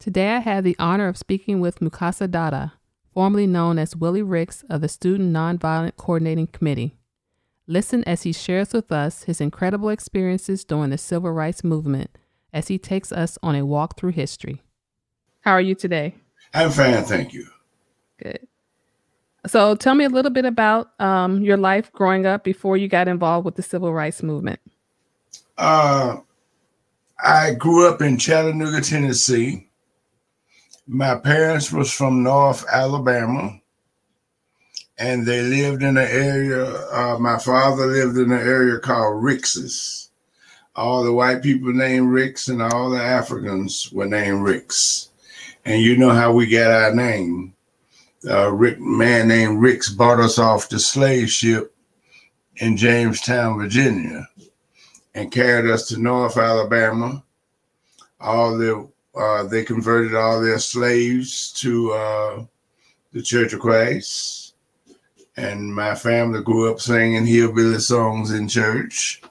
Today I have the honor of speaking with Mukasa Dada, formerly known as Willie Ricks of the Student Nonviolent Coordinating Committee. Listen as he shares with us his incredible experiences during the civil rights movement as he takes us on a walk through history. How are you today? I'm fine, thank you. Good. So tell me a little bit about um, your life growing up before you got involved with the civil rights movement. Uh, I grew up in Chattanooga, Tennessee. My parents was from North Alabama, and they lived in an area. Uh, my father lived in an area called Rickses. All the white people named Ricks, and all the Africans were named Ricks. And you know how we got our name uh, Rick, man named Ricks bought us off the slave ship in Jamestown, Virginia, and carried us to North Alabama. All the uh, they converted all their slaves to uh, the Church of Christ, and my family grew up singing hillbilly songs in church.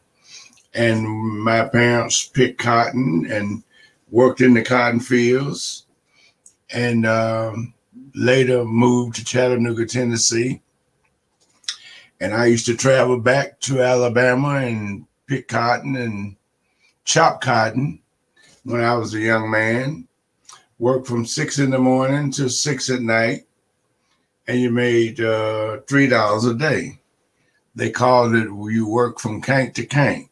And my parents picked cotton and worked in the cotton fields, and um, later moved to Chattanooga, Tennessee. And I used to travel back to Alabama and pick cotton and chop cotton when I was a young man. Worked from six in the morning to six at night, and you made uh, three dollars a day. They called it you work from can't to can't.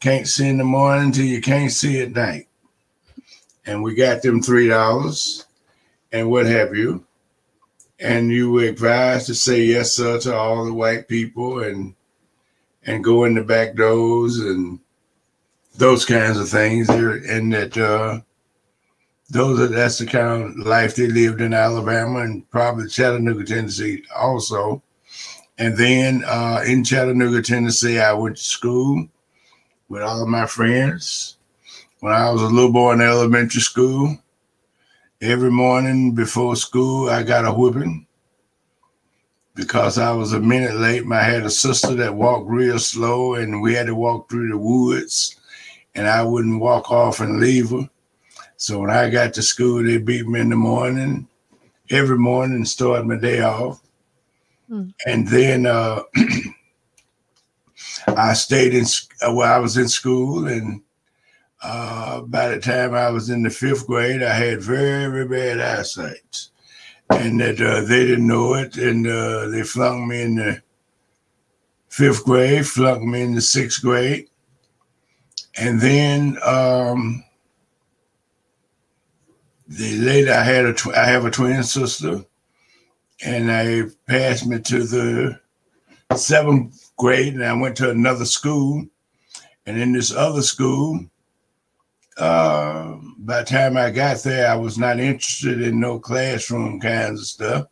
Can't see in the morning till you can't see at night. And we got them three dollars and what have you. And you were advised to say yes, sir, to all the white people and and go in the back doors and those kinds of things. And that uh, those are that's the kind of life they lived in Alabama and probably Chattanooga, Tennessee, also. And then uh, in Chattanooga, Tennessee, I went to school with all of my friends. When I was a little boy in elementary school, every morning before school, I got a whipping because I was a minute late. I had a sister that walked real slow, and we had to walk through the woods, and I wouldn't walk off and leave her. So when I got to school, they beat me in the morning, every morning, and started my day off. Hmm. And then uh, I stayed in, well, I was in school, and uh, by the time I was in the fifth grade, I had very, very bad eyesight, and that uh, they didn't know it, and uh, they flung me in the fifth grade, flung me in the sixth grade, and then um, the later I had a tw- I have a twin sister, and they passed me to the seventh grade, and I went to another school, and in this other school uh, by the time I got there, I was not interested in no classroom kinds of stuff.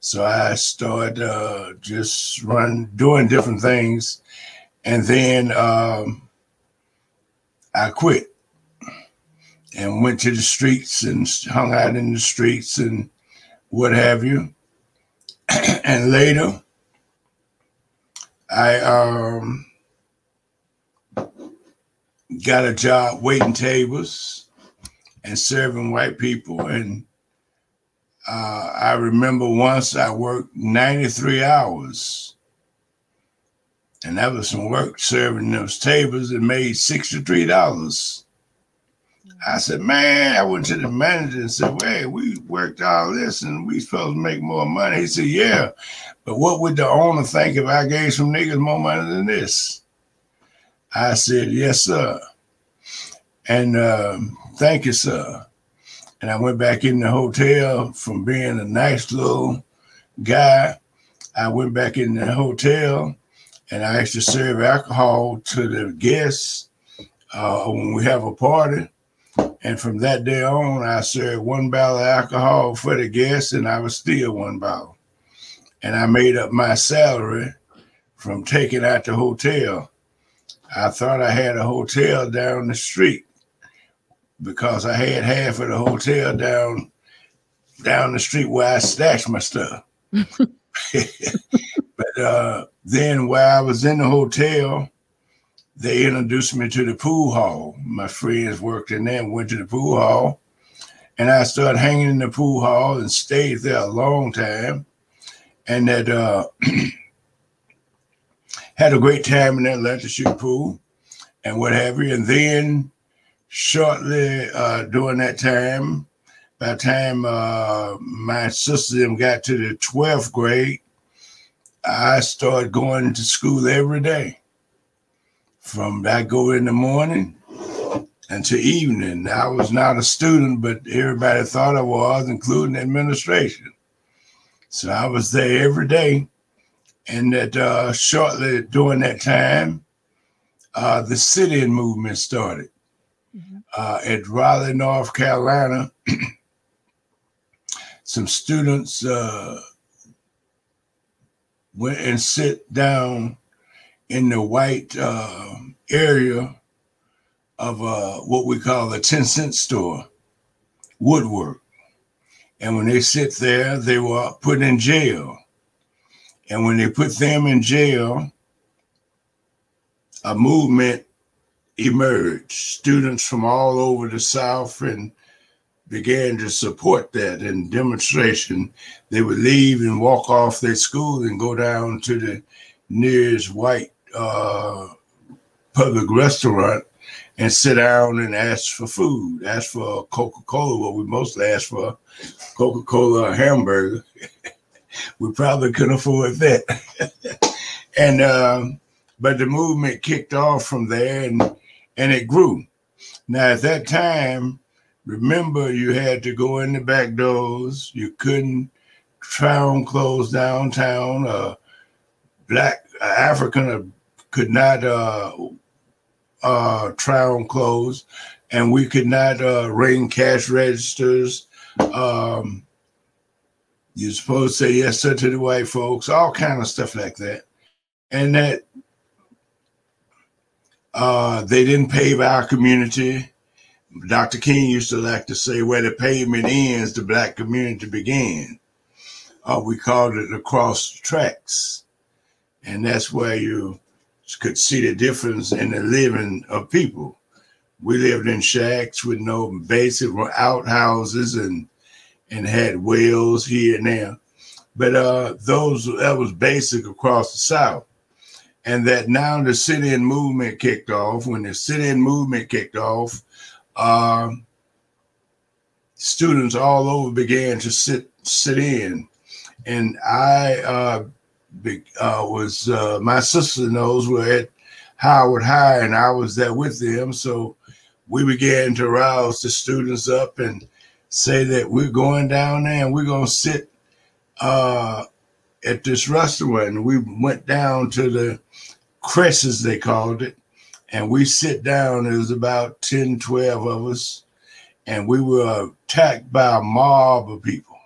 So I started uh, just run doing different things, and then um, I quit and went to the streets and hung out in the streets and what have you. and later, I um, got a job waiting tables and serving white people. And uh, I remember once I worked 93 hours. And that was some work serving those tables and made $63. I said, man, I went to the manager and said, hey, we worked all this and we supposed to make more money. He said, yeah, but what would the owner think if I gave some niggas more money than this? I said, Yes, sir. And uh, thank you, sir. And I went back in the hotel from being a nice little guy. I went back in the hotel and I used to serve alcohol to the guests uh, when we have a party. And from that day on, I served one bottle of alcohol for the guests, and I was still one bottle. And I made up my salary from taking out the hotel. I thought I had a hotel down the street because I had half of the hotel down down the street where I stashed my stuff. but uh, then while I was in the hotel, they introduced me to the pool hall. My friends worked in there, went to the pool hall, and I started hanging in the pool hall and stayed there a long time, and that uh, had a great time in that Atlanta shoot pool and what have you. And then shortly uh, during that time, by the time uh, my sister them got to the 12th grade, I started going to school every day. From I go in the morning until evening. I was not a student, but everybody thought I was, including administration. So I was there every day. And that uh, shortly during that time, uh, the sit-in movement started mm-hmm. uh, at Raleigh, North Carolina. some students uh, went and sit down in the white uh, area of uh, what we call a 10 cent store, Woolworth. And when they sit there, they were put in jail. And when they put them in jail, a movement emerged. Students from all over the South and began to support that in demonstration. They would leave and walk off their school and go down to the nearest white uh, public restaurant and sit down and ask for food, ask for Coca Cola, what we mostly ask for Coca Cola or hamburger. we probably couldn't afford that. and, um, but the movement kicked off from there and, and it grew. Now, at that time, remember you had to go in the back doors. You couldn't try on clothes downtown. Uh, black uh, African could not uh, uh, try on clothes, and we could not uh, ring cash registers. Um, you're supposed to say yes sir to the white folks, all kind of stuff like that, and that uh, they didn't pave our community. Dr. King used to like to say, where the pavement ends, the black community began. Uh, we called it across the tracks. And that's where you could see the difference in the living of people. We lived in shacks with no basic outhouses and and had wells here and there. But uh, those that was basic across the South. And that now the sit-in movement kicked off. When the sit-in movement kicked off, uh, students all over began to sit sit in. And I uh, uh, was uh, my sister knows we're at Howard High, and I was there with them. So we began to rouse the students up and say that we're going down there and we're to sit uh, at this restaurant. And we went down to the Kresses, they called it, and we sit down. It was about 10, 12 of us, and we were attacked by a mob of people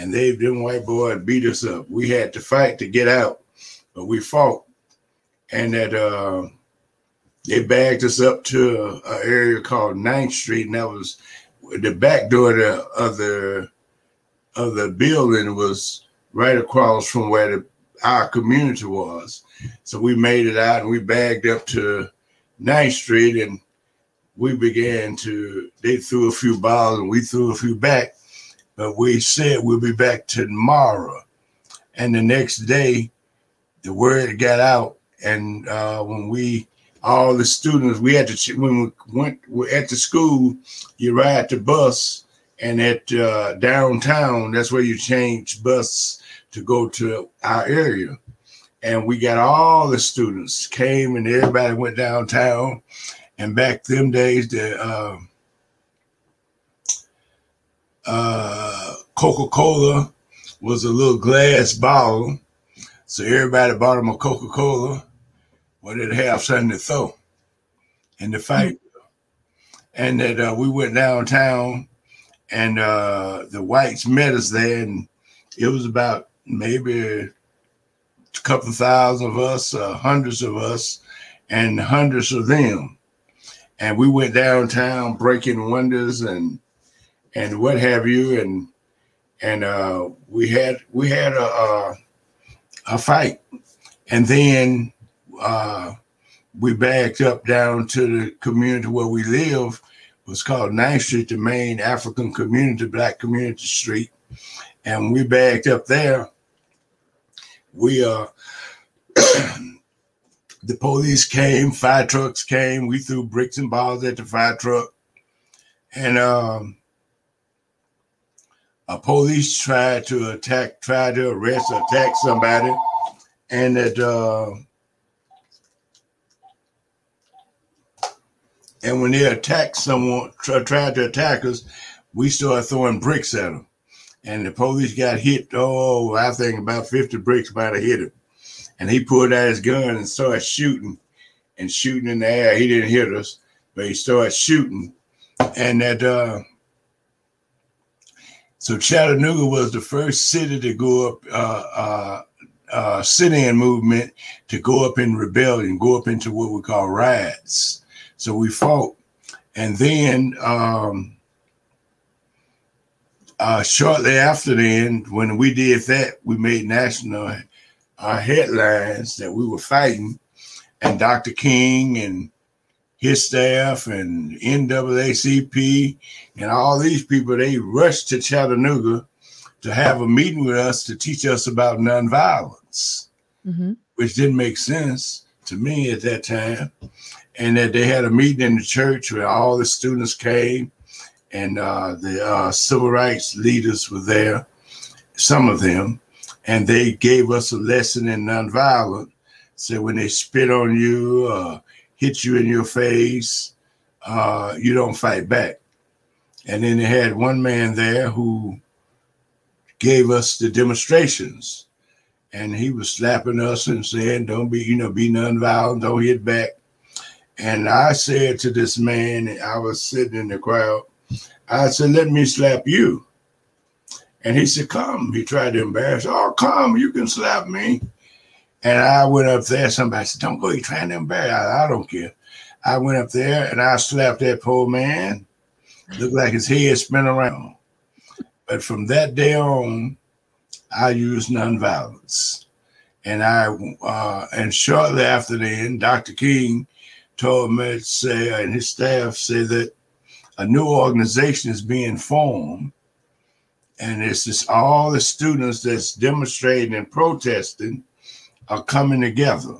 and they them white boys beat us up. We had to fight to get out, but we fought, and that uh, they bagged us up to an area called 9th Street, and that was the back door of the of the building was right across from where the, our community was. So we made it out, and we bagged up to 9th Street, and we began to. They threw a few balls, and we threw a few back but we said we'll be back tomorrow. And the next day, the word got out. And uh, when we, all the students, we had to, when we went we're at the school, you ride the bus. And at uh, downtown, that's where you change bus to go to our area. And we got all the students came and everybody went downtown. And back them days, the uh, uh, Coca Cola was a little glass bottle. So everybody bought them a Coca Cola. Well, they'd have something to throw in the fight. And that uh, we went downtown and uh, the whites met us there. And it was about maybe a couple thousand of us, uh, hundreds of us, and hundreds of them. And we went downtown breaking windows and and what have you, and and uh, we had we had a, a, a fight, and then uh, we backed up down to the community where we live It was called 9th Street, the main African community, black community street. And we backed up there. We uh the police came, fire trucks came, we threw bricks and balls at the fire truck. And um a police tried to attack, tried to arrest, attack somebody, and that uh And when they attacked someone, tried to attack us, we started throwing bricks at them. And the police got hit. Oh, I think about 50 bricks might have hit him. And he pulled out his gun and started shooting and shooting in the air. He didn't hit us, but he started shooting. And that, uh, so Chattanooga was the first city to go up, uh, uh, uh, sit-in movement to go up in rebellion, go up into what we call riots so we fought. And then um, uh, shortly after then, when we did that, we made national uh, headlines that we were fighting. And Dr. King and his staff and NAACP and all these people, they rushed to Chattanooga to have a meeting with us to teach us about nonviolence, mm-hmm. which didn't make sense to me at that time and that they had a meeting in the church where all the students came and uh, the uh, civil rights leaders were there, some of them, and they gave us a lesson in nonviolence. So when they spit on you, uh, hit you in your face, uh, you don't fight back. And then they had one man there who gave us the demonstrations, and he was slapping us and saying, "Don't be, you know, be nonviolent, don't hit back." And I said to this man, I was sitting in the crowd, I said, let me slap you. And he said, come. He tried to embarrass, oh, come, you can slap me. And I went up there. Somebody said, don't go, you're trying to embarrass. I, I don't care. I went up there and I slapped that poor man. Looked like his head spun around. But from that day on, I used nonviolence. And I uh, and shortly after then, Dr. King told me to say, and his staff say that a new organization is being formed, and it's just all the students that's demonstrating and protesting are coming together,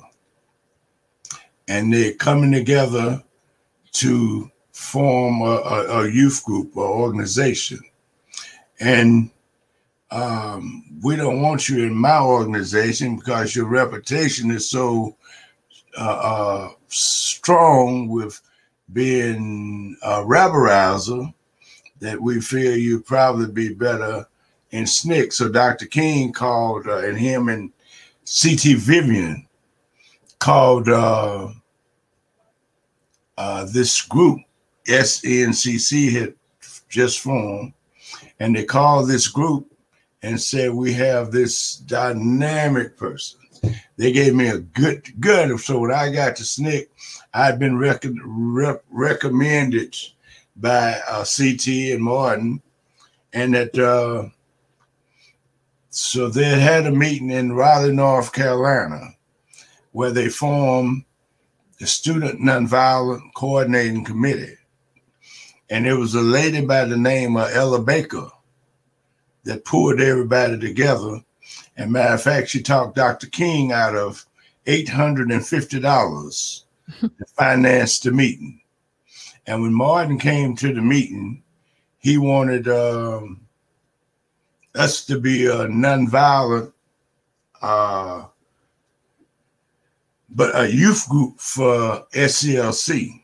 and they're coming together to form a, a, a youth group or organization, and um, we don't want you in my organization because your reputation is so uh, uh, strong with being a rabble rouser that we feel you'd probably be better in SNCC. So Dr. King called, uh, and him and C.T. Vivian called uh, uh, this group, SNCC had just formed, and they called this group and said, We have this dynamic person they gave me a good good. So when I got to SNCC, I'd been rec- rec- recommended by uh, CT and Martin, and that uh, so they had a meeting in Raleigh, North Carolina, where they formed the Student Nonviolent Coordinating Committee, and it was a lady by the name of Ella Baker that pulled everybody together and matter of fact, she talked Dr. King out of $850 to finance the meeting. And when Martin came to the meeting, he wanted um, us to be a nonviolent, uh, but a youth group for SCLC.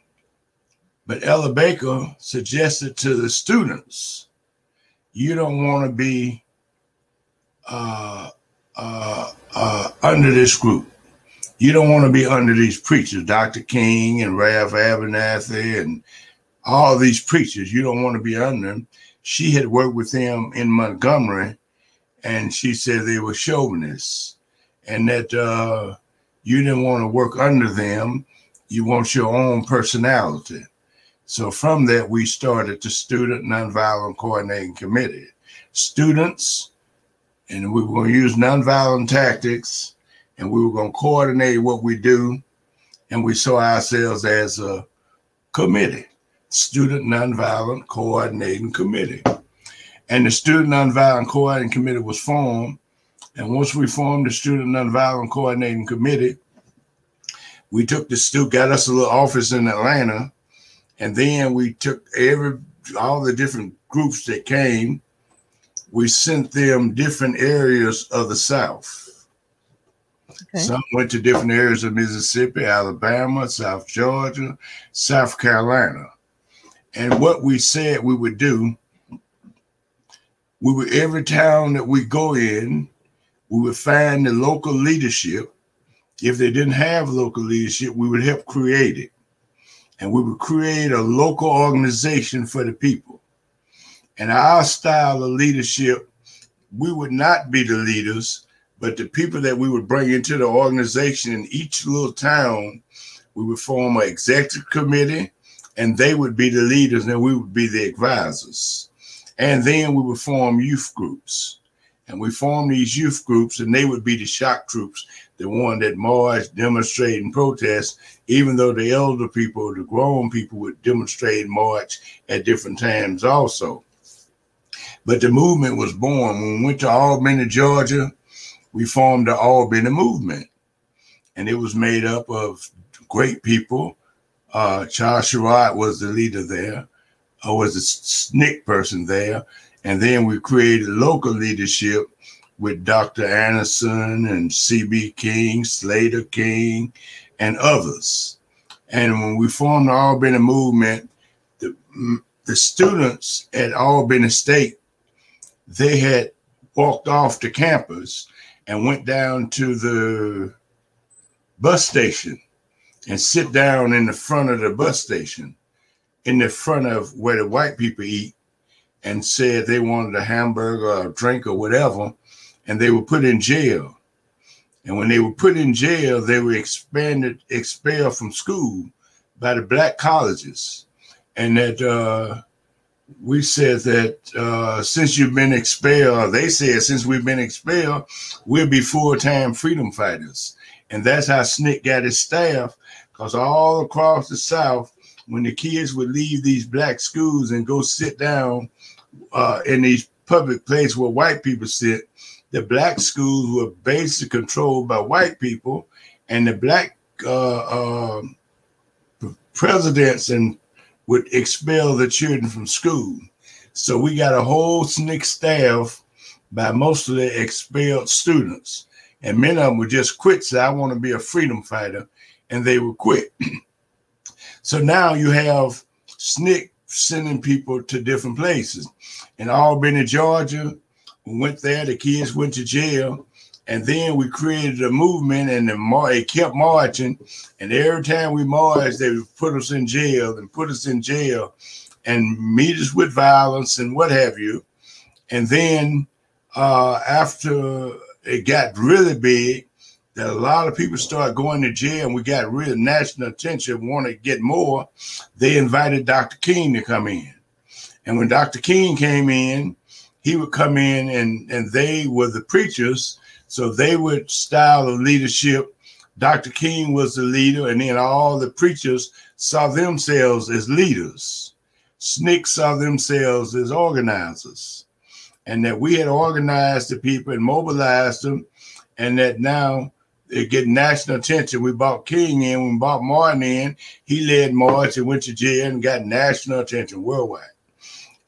But Ella Baker suggested to the students, you don't want to be uh, uh, uh, under this group. You don't want to be under these preachers, Dr. King and Ralph Abernathy and all these preachers. You don't want to be under them. She had worked with them in Montgomery, and she said they were chauvinists, and that uh, you didn't want to work under them. You want your own personality. So from that, we started the Student Nonviolent Coordinating Committee. Students and we were going to use nonviolent tactics and we were going to coordinate what we do and we saw ourselves as a committee Student Nonviolent Coordinating Committee. And the Student Nonviolent Coordinating Committee was formed. And once we formed the Student Nonviolent Coordinating Committee, we took the student, got us a little office in Atlanta, and then we took every all the different groups that came, we sent them different areas of the South. Okay. Some went to different areas of Mississippi, Alabama, South Georgia, South Carolina. And what we said we would do, we would every town that we go in, we would find the local leadership. If they didn't have local leadership, we would help create it. And we would create a local organization for the people. And our style of leadership, we would not be the leaders, but the people that we would bring into the organization in each little town, we would form an executive committee and they would be the leaders and we would be the advisors. And then we would form youth groups. And we formed these youth groups, and they would be the shock troops, the one that march, demonstrate, and protest, even though the elder people, the grown people would demonstrate and march at different times also. But the movement was born. When we went to Albany, Georgia, we formed the Albany movement. And it was made up of great people uh, Charles Sherrod was the leader there, uh, was a SNCC person there. And then we created local leadership with Dr. Anderson and C.B. King, Slater King, and others. And when we formed the Albany movement, the, the students at Albany State, they had walked off the campus and went down to the bus station and sit down in the front of the bus station, in the front of where the white people eat, and said they wanted a hamburger or a drink or whatever, and they were put in jail. And when they were put in jail, they were expanded, expelled from school by the black colleges. And that uh, we said that uh, since you've been expelled, they said since we've been expelled, we'll be full-time freedom fighters. And that's how SNCC got his staff because all across the South, when the kids would leave these black schools and go sit down uh, in these public places where white people sit, the black schools were basically controlled by white people, and the black uh, uh, presidents and would expel the children from school. So we got a whole SNCC staff by most of the expelled students. And many of them would just quit, say, I want to be a freedom fighter and they would quit. so now you have SNCC sending people to different places. In Albany, Georgia, we went there, the kids went to jail. And then we created a movement and it kept marching. And every time we marched, they would put us in jail and put us in jail and meet us with violence and what have you. And then uh, after it got really big, that a lot of people started going to jail and we got real national attention, want to get more, they invited Dr. King to come in. And when Dr. King came in, he would come in and, and they were the preachers. So they would style of leadership. Dr. King was the leader, and then all the preachers saw themselves as leaders. SNCC saw themselves as organizers. And that we had organized the people and mobilized them, and that now it get national attention. We brought King in, we brought Martin in. He led March and went to jail and got national attention worldwide.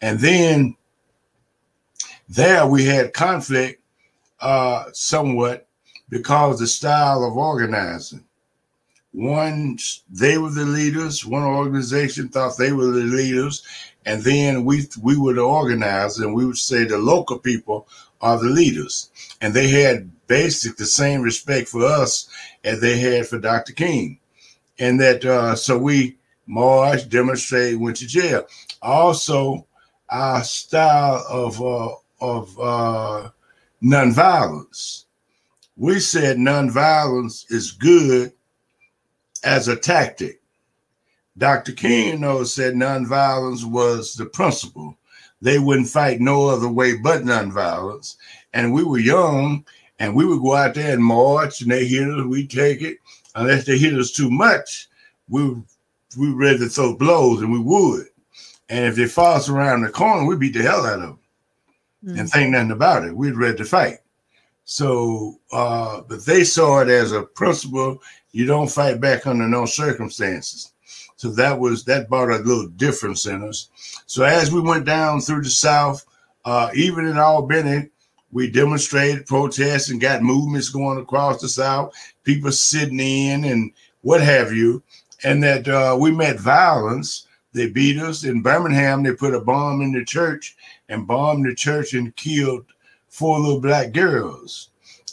And then there we had conflict uh, somewhat because the style of organizing. One, they were the leaders. One organization thought they were the leaders, and then we we would organize and we would say the local people are the leaders, and they had basic the same respect for us as they had for Dr. King. And that uh, so we marched, demonstrated, went to jail. Also, our style of uh, of uh, nonviolence. We said nonviolence is good as a tactic. Dr. King, though, said nonviolence was the principle. They wouldn't fight no other way but nonviolence. And we were young and we would go out there and march and they hit us, we take it. Unless they hit us too much, we we ready to throw blows, and we would. And if they follow us around the corner, we beat the hell out of them mm. and think nothing about it. We'd ready to fight. So, uh, but they saw it as a principle. You don't fight back under no circumstances. So that was that brought a little difference in us. So as we went down through the South, uh, even in Albany, we demonstrated, protests, and got movements going across the South. People sitting in and what have you, and that uh, we met violence. They beat us in Birmingham. They put a bomb in the church and bombed the church and killed four little black girls.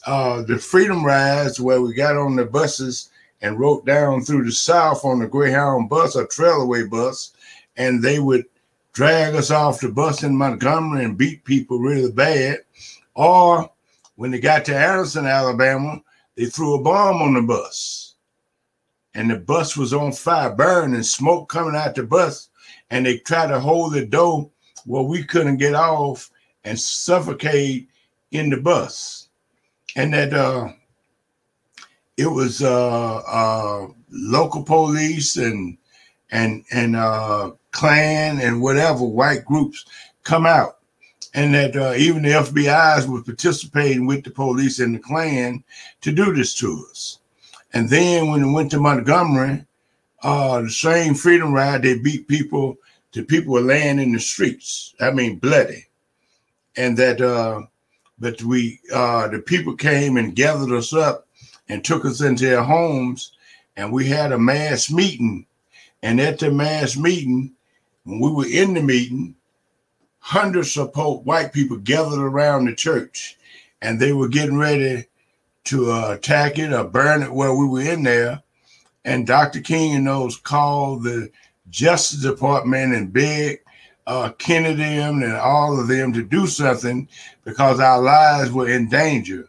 Uh, the Freedom Rides, where we got on the buses and rode down through the South on the Greyhound bus, a Trailways bus, and they would drag us off the bus in Montgomery and beat people really bad. Or when they got to Anniston, Alabama, they threw a bomb on the bus. And the bus was on fire, burning, smoke coming out the bus. And they tried to hold the door where we couldn't get off and suffocate in the bus. And that uh, it was uh, uh, local police and and and uh, Klan and whatever white groups come out, and that uh, even the FBI's was participating with the police and the Klan to do this to us. And then when it went to Montgomery, uh, the same freedom ride, they beat people. The people were laying in the streets. I mean, bloody. And that uh but we uh the people came and gathered us up and took us into their homes. And we had a mass meeting. And at the mass meeting when we were in the meeting hundreds of white people gathered around the church. And they were getting ready to uh, attack it or burn it where we were in there. And dr king and those called the justice department and big uh, Kennedy and all of them to do something because our lives were in danger.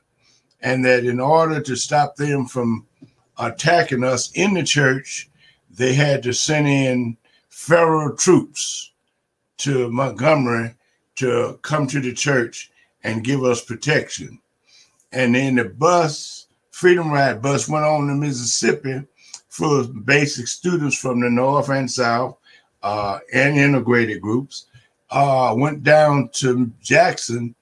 And that in order to stop them from attacking us in the church, they had to send in federal troops to Montgomery to come to the church and give us protection. And then the bus, Freedom Ride bus, went on to Mississippi of basic students from the North and South uh, and integrated groups, uh, went down to Jackson,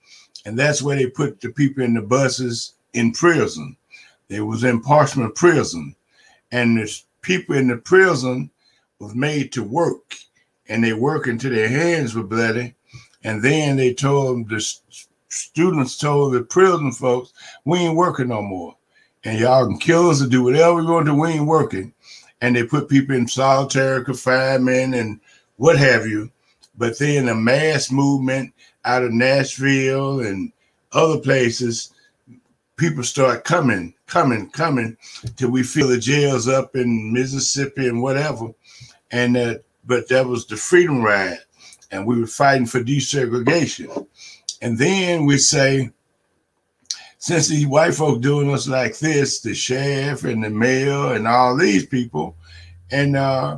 and that's where they put the people in the buses in prison. They was in Parchman prison, and the people in the prison was made to work, and they work until their hands were bloody, and then they told them the students told the prison folks, "We ain't working no more, and y'all can kill us or do whatever we want to. We ain't working." and they put people in solitary confinement and what have you. But then a mass movement out of Nashville and other places, people start coming, coming, coming till we fill the jails up in Mississippi and whatever. And that, but that was the freedom ride, and we were fighting for desegregation. And then we say, since these white folk doing us like this, the sheriff and the mayor and all these people, and uh,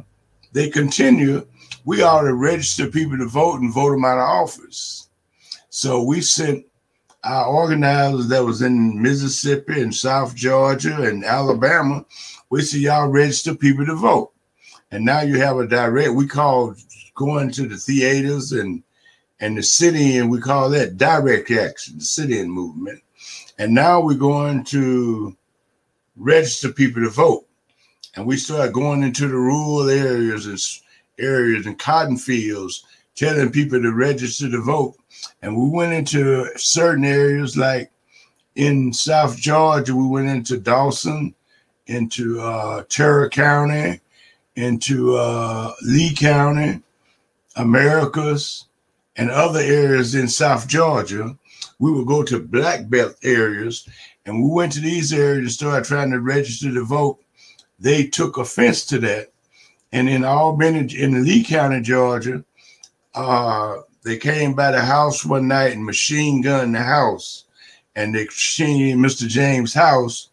they continue, we ought to register people to vote and vote them out of office. So we sent our organizers that was in Mississippi and South Georgia and Alabama. We said y'all register people to vote, and now you have a direct. We call going to the theaters and and the city, and we call that direct action, the city movement. And now we're going to register people to vote. And we started going into the rural areas and areas and cotton fields, telling people to register to vote. And we went into certain areas like in South Georgia, we went into Dawson, into uh, Terrell County, into uh, Lee County, Americus, and other areas in South Georgia we would go to black belt areas and we went to these areas and started trying to register to vote. They took offense to that. And in Albany, in Lee County, Georgia, uh, they came by the house one night and machine gunned the house and they machine Mr. James' house.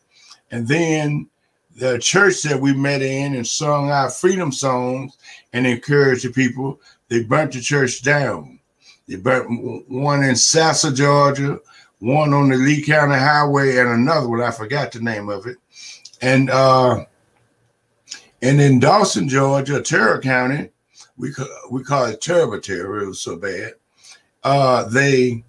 And then the church that we met in and sung our freedom songs and encouraged the people, they burnt the church down. One in Sasser, Georgia, one on the Lee County Highway, and another one I forgot the name of it. And uh, And in Dawson, Georgia, Terrell County, we we call it terrible terror. It was so bad. Uh, they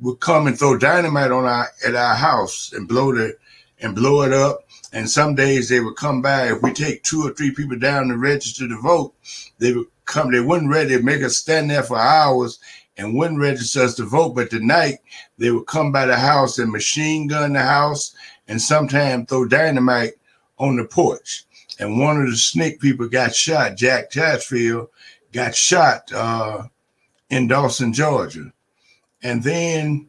would come and throw dynamite on our at our house and blow the and blow it up. And some days they would come by. If we take two or three people down to register to vote, they would come. They wouldn't ready to make us stand there for hours and wouldn't register us to vote. But tonight they would come by the house and machine gun the house and sometimes throw dynamite on the porch. And one of the SNCC people got shot. Jack Chatfield got shot uh, in Dawson, Georgia. And then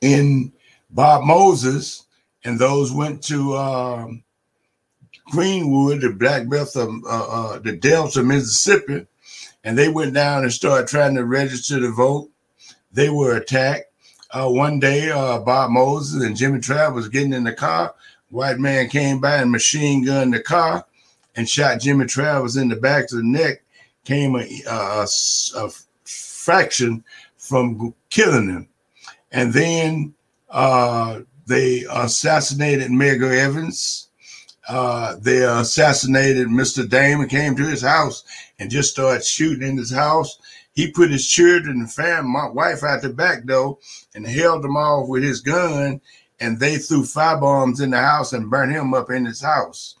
in Bob Moses, and those went to um, Greenwood, the Black Belt of uh, uh, the Delta, Mississippi, and they went down and started trying to register to vote. They were attacked. Uh, one day, uh, Bob Moses and Jimmy Trav was getting in the car. White man came by and machine gunned the car and shot Jimmy Travis in the back of the neck. Came a, a, a fraction from killing him. And then uh, they assassinated Medgar Evers. Uh, they assassinated Mr. Dahmer, came to his house and just started shooting in his house. He put his children and family, my wife out the back door and held them off with his gun. And they threw fire bombs in the house and burned him up in his house.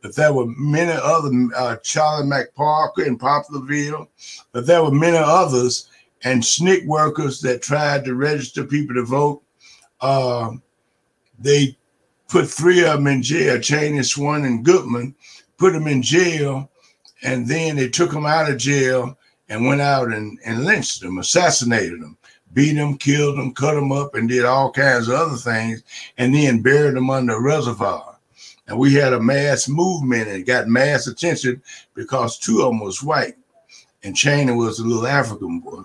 But there were many other, uh, Charlie McParker in Poplarville, but there were many others and SNCC workers that tried to register people to vote. Uh, they put three of them in jail, Cheney, Schwerner, and Goodman, put them in jail, and then they took them out of jail and went out and, and lynched them, assassinated them, beat them, killed them, cut them up, and did all kinds of other things, and then buried them under a reservoir. And we had a mass movement and got mass attention because two of them was white, and Cheney was a little African boy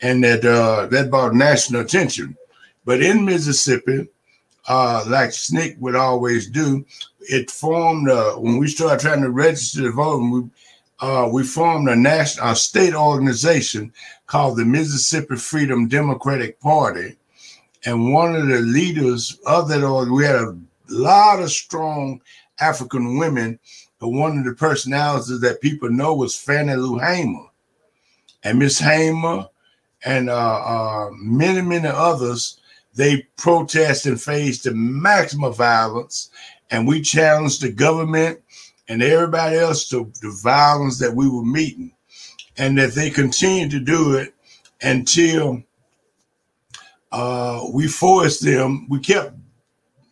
and that uh, that brought national attention. But in Mississippi, uh, like SNCC would always do, it formed uh, when we started trying to register to vote. we uh, we formed a national a state organization called the Mississippi Freedom Democratic Party, and one of the leaders of that org, we had a lot of strong African women. But one of the personalities that people know was Fannie Lou Hamer, and Miss Hamer and uh, uh, many, many others, they protest and faced the maximum violence. And we challenged the government and everybody else to the violence that we were meeting. And that they continued to do it until uh, we forced them, we kept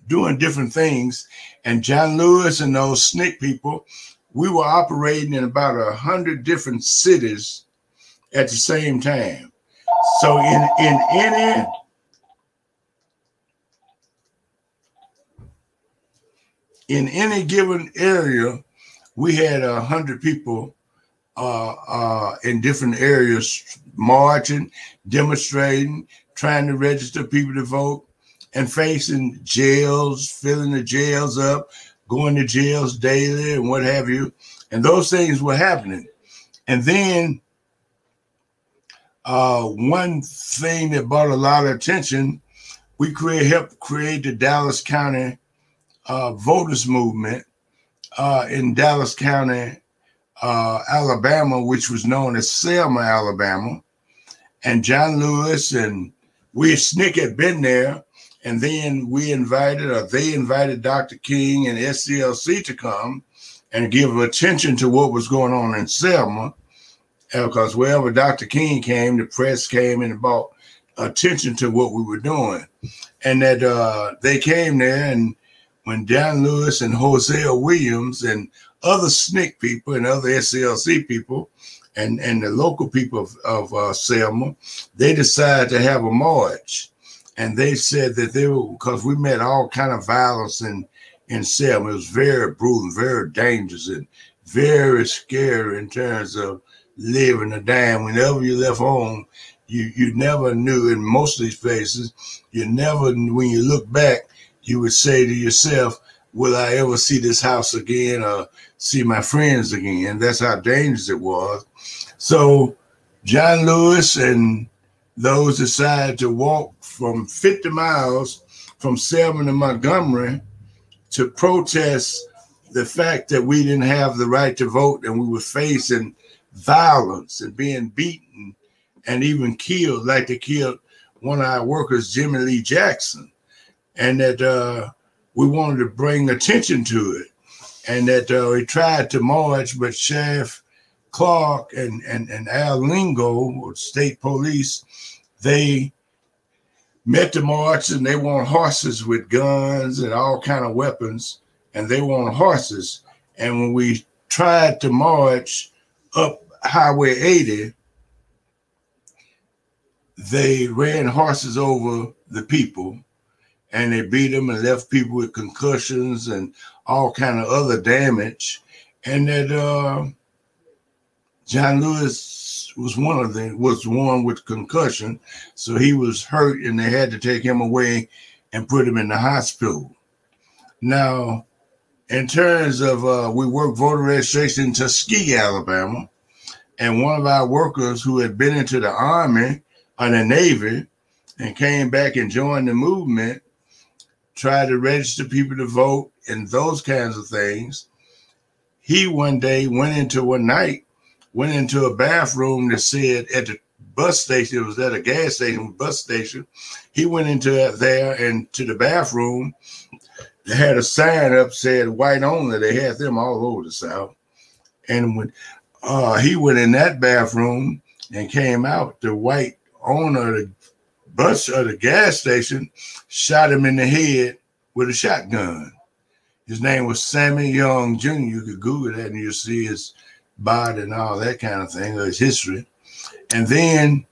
doing different things. And John Lewis and those SNCC people, we were operating in about a hundred different cities at the same time. So in in any in any given area, we had a hundred people uh, uh, in different areas marching, demonstrating, trying to register people to vote, and facing jails, filling the jails up, going to jails daily, and what have you. And those things were happening. And then uh, one thing that brought a lot of attention, we create, helped create the Dallas County uh, voters movement uh, in Dallas County, uh, Alabama, which was known as Selma, Alabama. And John Lewis and we SNCC had been there. And then we invited, or they invited Dr. King and SCLC to come and give attention to what was going on in Selma because wherever Dr. King came, the press came and brought attention to what we were doing. And that uh, they came there, and when John Lewis and Hosea Williams and other SNCC people and other SCLC people and, and the local people of, of uh, Selma, they decided to have a march. And they said that they were, because we met all kind of violence in, in Selma. It was very brutal, very dangerous, and very scary in terms of living or dying. Whenever you left home, you you never knew. In most of these places, you never. When you look back, you would say to yourself, "Will I ever see this house again, or see my friends again?" That's how dangerous it was. So, John Lewis and those decided to walk from 50 miles from Selma to Montgomery to protest the fact that we didn't have the right to vote and we were facing violence and being beaten and even killed, like they killed one of our workers, Jimmy Lee Jackson, and that uh, we wanted to bring attention to it, and that uh, we tried to march, but Sheriff Clark and and and Al Lingo, state police, they met the march and they want horses with guns and all kind of weapons, and they want horses. And when we tried to march up Highway 80, they ran horses over the people and they beat them and left people with concussions and all kind of other damage. And that uh, John Lewis was one of them, was one with concussion. So he was hurt and they had to take him away and put him in the hospital. Now, in terms of uh, we work voter registration in Tuskegee, Alabama, and one of our workers who had been into the army or the navy and came back and joined the movement, tried to register people to vote and those kinds of things. He one day went into one night, went into a bathroom that said at the bus station, it was at a gas station, bus station. He went into that there and to the bathroom. They had a sign up said white only. They had them all over the South. And when uh, he went in that bathroom and came out, the white owner of the bus or the gas station shot him in the head with a shotgun. His name was Sammy Young Jr. You could Google that and you'll see his body and all that kind of thing, his history. And then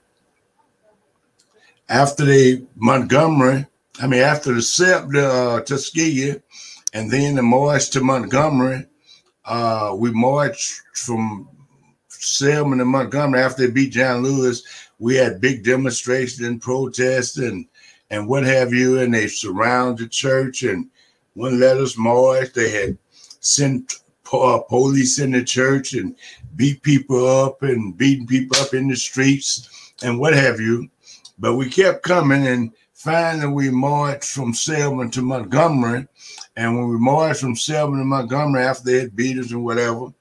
after the Montgomery, I mean, after the SEP to uh, Tuskegee, and then the march to Montgomery, uh, we marched from Selma to Montgomery after they beat John Lewis. We had big demonstrations and protests and and what have you, and they surrounded the church and wouldn't let us march. They had sent uh, police in the church and beat people up and beating people up in the streets and what have you. But we kept coming and finally we marched from Selma to Montgomery. And when we marched from Selma to Montgomery after they had beat us and whatever,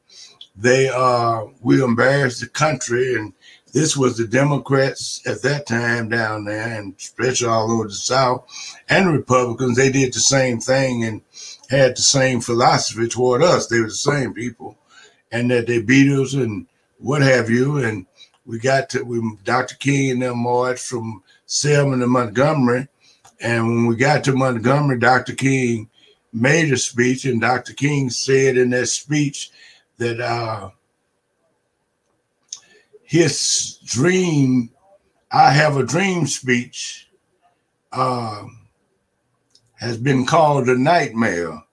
they uh we embarrassed the country and this was the Democrats at that time down there, and especially all over the South, and Republicans. They did the same thing and had the same philosophy toward us. They were the same people, and that they beat us and what have you. And we got to we Dr. King and them marched from Selma to Montgomery, and when we got to Montgomery, Dr. King made a speech, and Dr. King said in that speech that uh, his dream, I have a dream speech, uh, has been called a nightmare,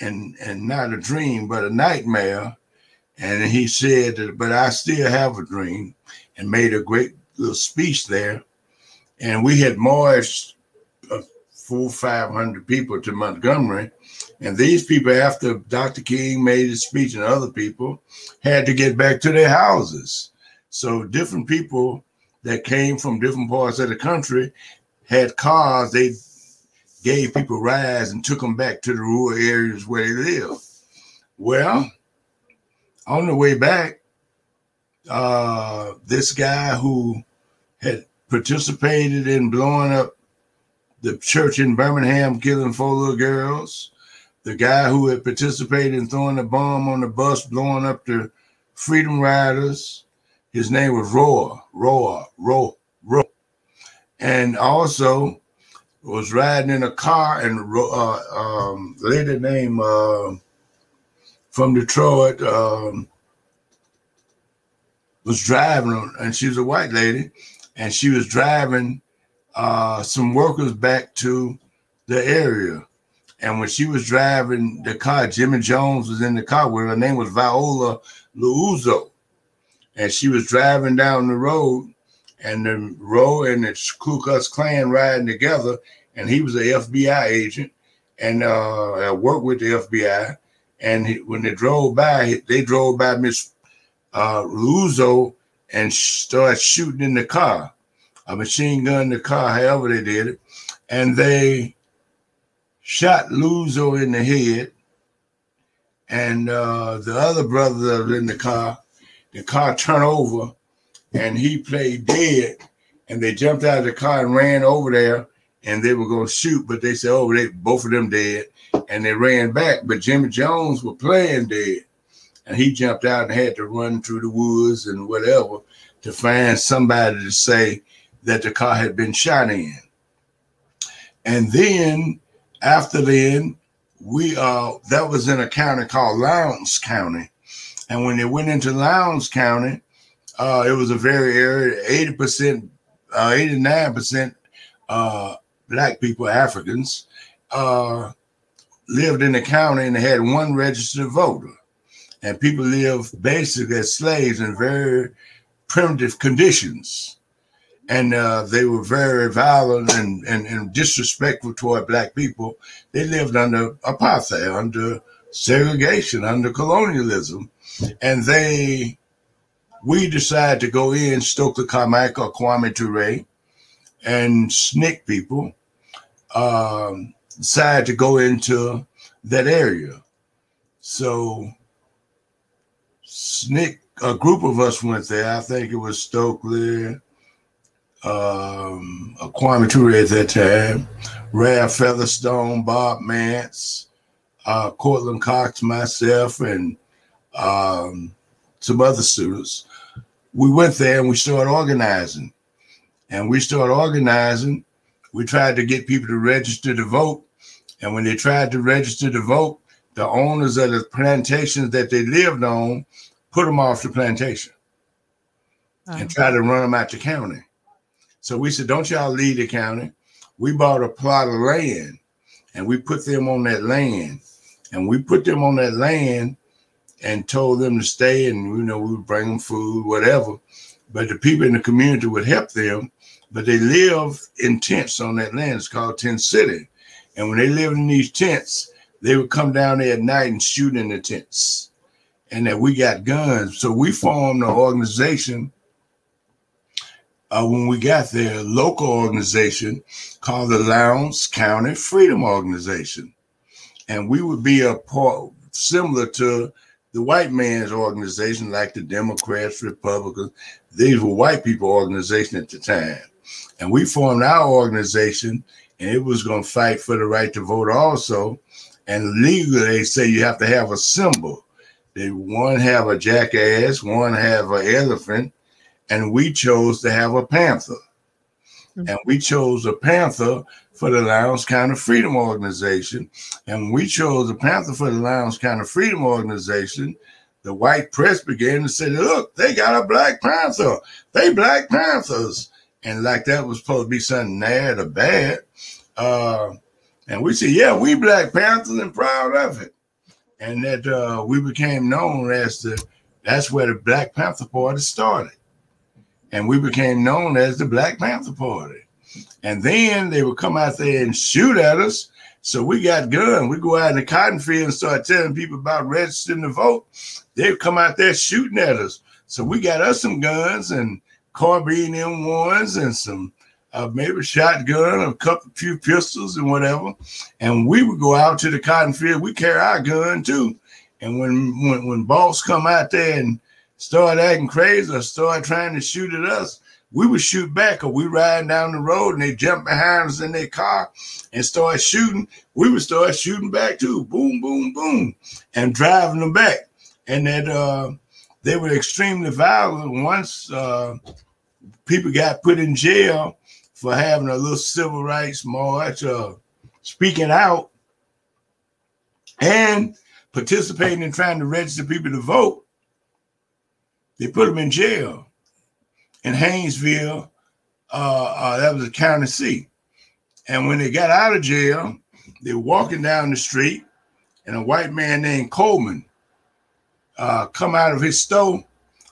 and and not a dream, but a nightmare. And he said, but I still have a dream, and made a great little speech there. And we had marched uh, five hundred people to Montgomery, and these people, after Dr. King made his speech and other people, had to get back to their houses. So different people that came from different parts of the country had cars. They gave people rides and took them back to the rural areas where they live. Well, on the way back, uh, this guy who had participated in blowing up the church in Birmingham, killing four little girls, the guy who had participated in throwing a bomb on the bus, blowing up the Freedom Riders. His name was Roa, Roa, Roa, Roa. And also was riding in a car and uh, um, lady named uh, from Detroit um, was driving, and she was a white lady, and she was driving uh, some workers back to the area and when she was driving the car, Jimmy Jones was in the car with her. her name was Viola Liuzzo. And she was driving down the road, and the road and the Ku Klux Klan riding together. And he was an FBI agent and uh, worked with the FBI. And he, when they drove by, they drove by Miss uh, Liuzzo and started shooting in the car, a machine gun in the car, however they did it. And they shot Liuzzo in the head, and uh, the other brother in the car, the car turned over, and he played dead, and they jumped out of the car and ran over there, and they were going to shoot, but they said, "Oh, they both of them dead," and they ran back. But Jimmy Jones was playing dead, and he jumped out and had to run through the woods and whatever to find somebody to say that the car had been shot in. And then after then, we uh that was in a county called Lowndes County. And when they went into Lowndes County, uh, it was a very area, 80%, uh, 89% uh, black people, Africans, uh, lived in the county and had one registered voter. And people lived basically as slaves in very primitive conditions and uh, they were very violent and, and, and, disrespectful toward black people. They lived under apartheid, under segregation, under colonialism, and they we decided to go in Stokely Carmichael, Kwame Ture, and SNCC people um, decided to go into that area. So SNCC, a group of us went there. I think it was Stokely, um, Kwame Ture at that time, Ralph Featherstone, Bob Mants, uh, Courtland Cox, myself, and um, some other students. We went there and we started organizing. And we started organizing. We tried to get people to register to vote. And when they tried to register to vote, the owners of the plantations that they lived on put them off the plantation uh-huh. and tried to run them out the county. So we said, don't y'all leave the county. We bought a plot of land and we put them on that land. And we put them on that land and told them to stay and, you know, we would bring them food, whatever. But the people in the community would help them. But they live in tents on that land. It's called Tent City. And when they lived in these tents, they would come down there at night and shoot in the tents. And that we got guns. So we formed an organization uh, when we got there, local organization called the Lowndes County Freedom Organization. And we would be a part similar to the white man's organization, like the Democrats, Republicans. These were white people organization at the time. And we formed our organization, and it was going to fight for the right to vote also. And legally, they say you have to have a symbol. They one have a jackass, one have an elephant, and we chose to have a panther. Mm-hmm. And we chose a panther for the Lowndes County Freedom Organization. And we chose a panther for the Lowndes County Freedom Organization. The white press began to say, look, they got a Black Panther. They Black Panthers. And like that was supposed to be something bad or bad. Uh, and we said, yeah, we Black Panthers and proud of it. And that uh, we became known as the, that's where the Black Panther Party started and we became known as the Black Panther Party. And then they would come out there and shoot at us. So we got guns. We go out in the cotton field and start telling people about registering to vote. They'd come out there shooting at us. So we got us some guns and carbine M1s and some uh, maybe shotgun, a couple few pistols and whatever. And we would go out to the cotton field. We carry our gun too. And when when when boss come out there and start acting crazy or start trying to shoot at us, we would shoot back or we riding down the road and they jump behind us in their car and start shooting. We would start shooting back too. Boom, boom, boom. And driving them back. And that uh they were extremely violent once uh people got put in jail for having a little civil rights march, uh speaking out and participating in trying to register people to vote they put him in jail in Hayneville. Uh, uh, that was a county seat. And when they got out of jail, they were walking down the street, and a white man named Coleman uh, come out of his store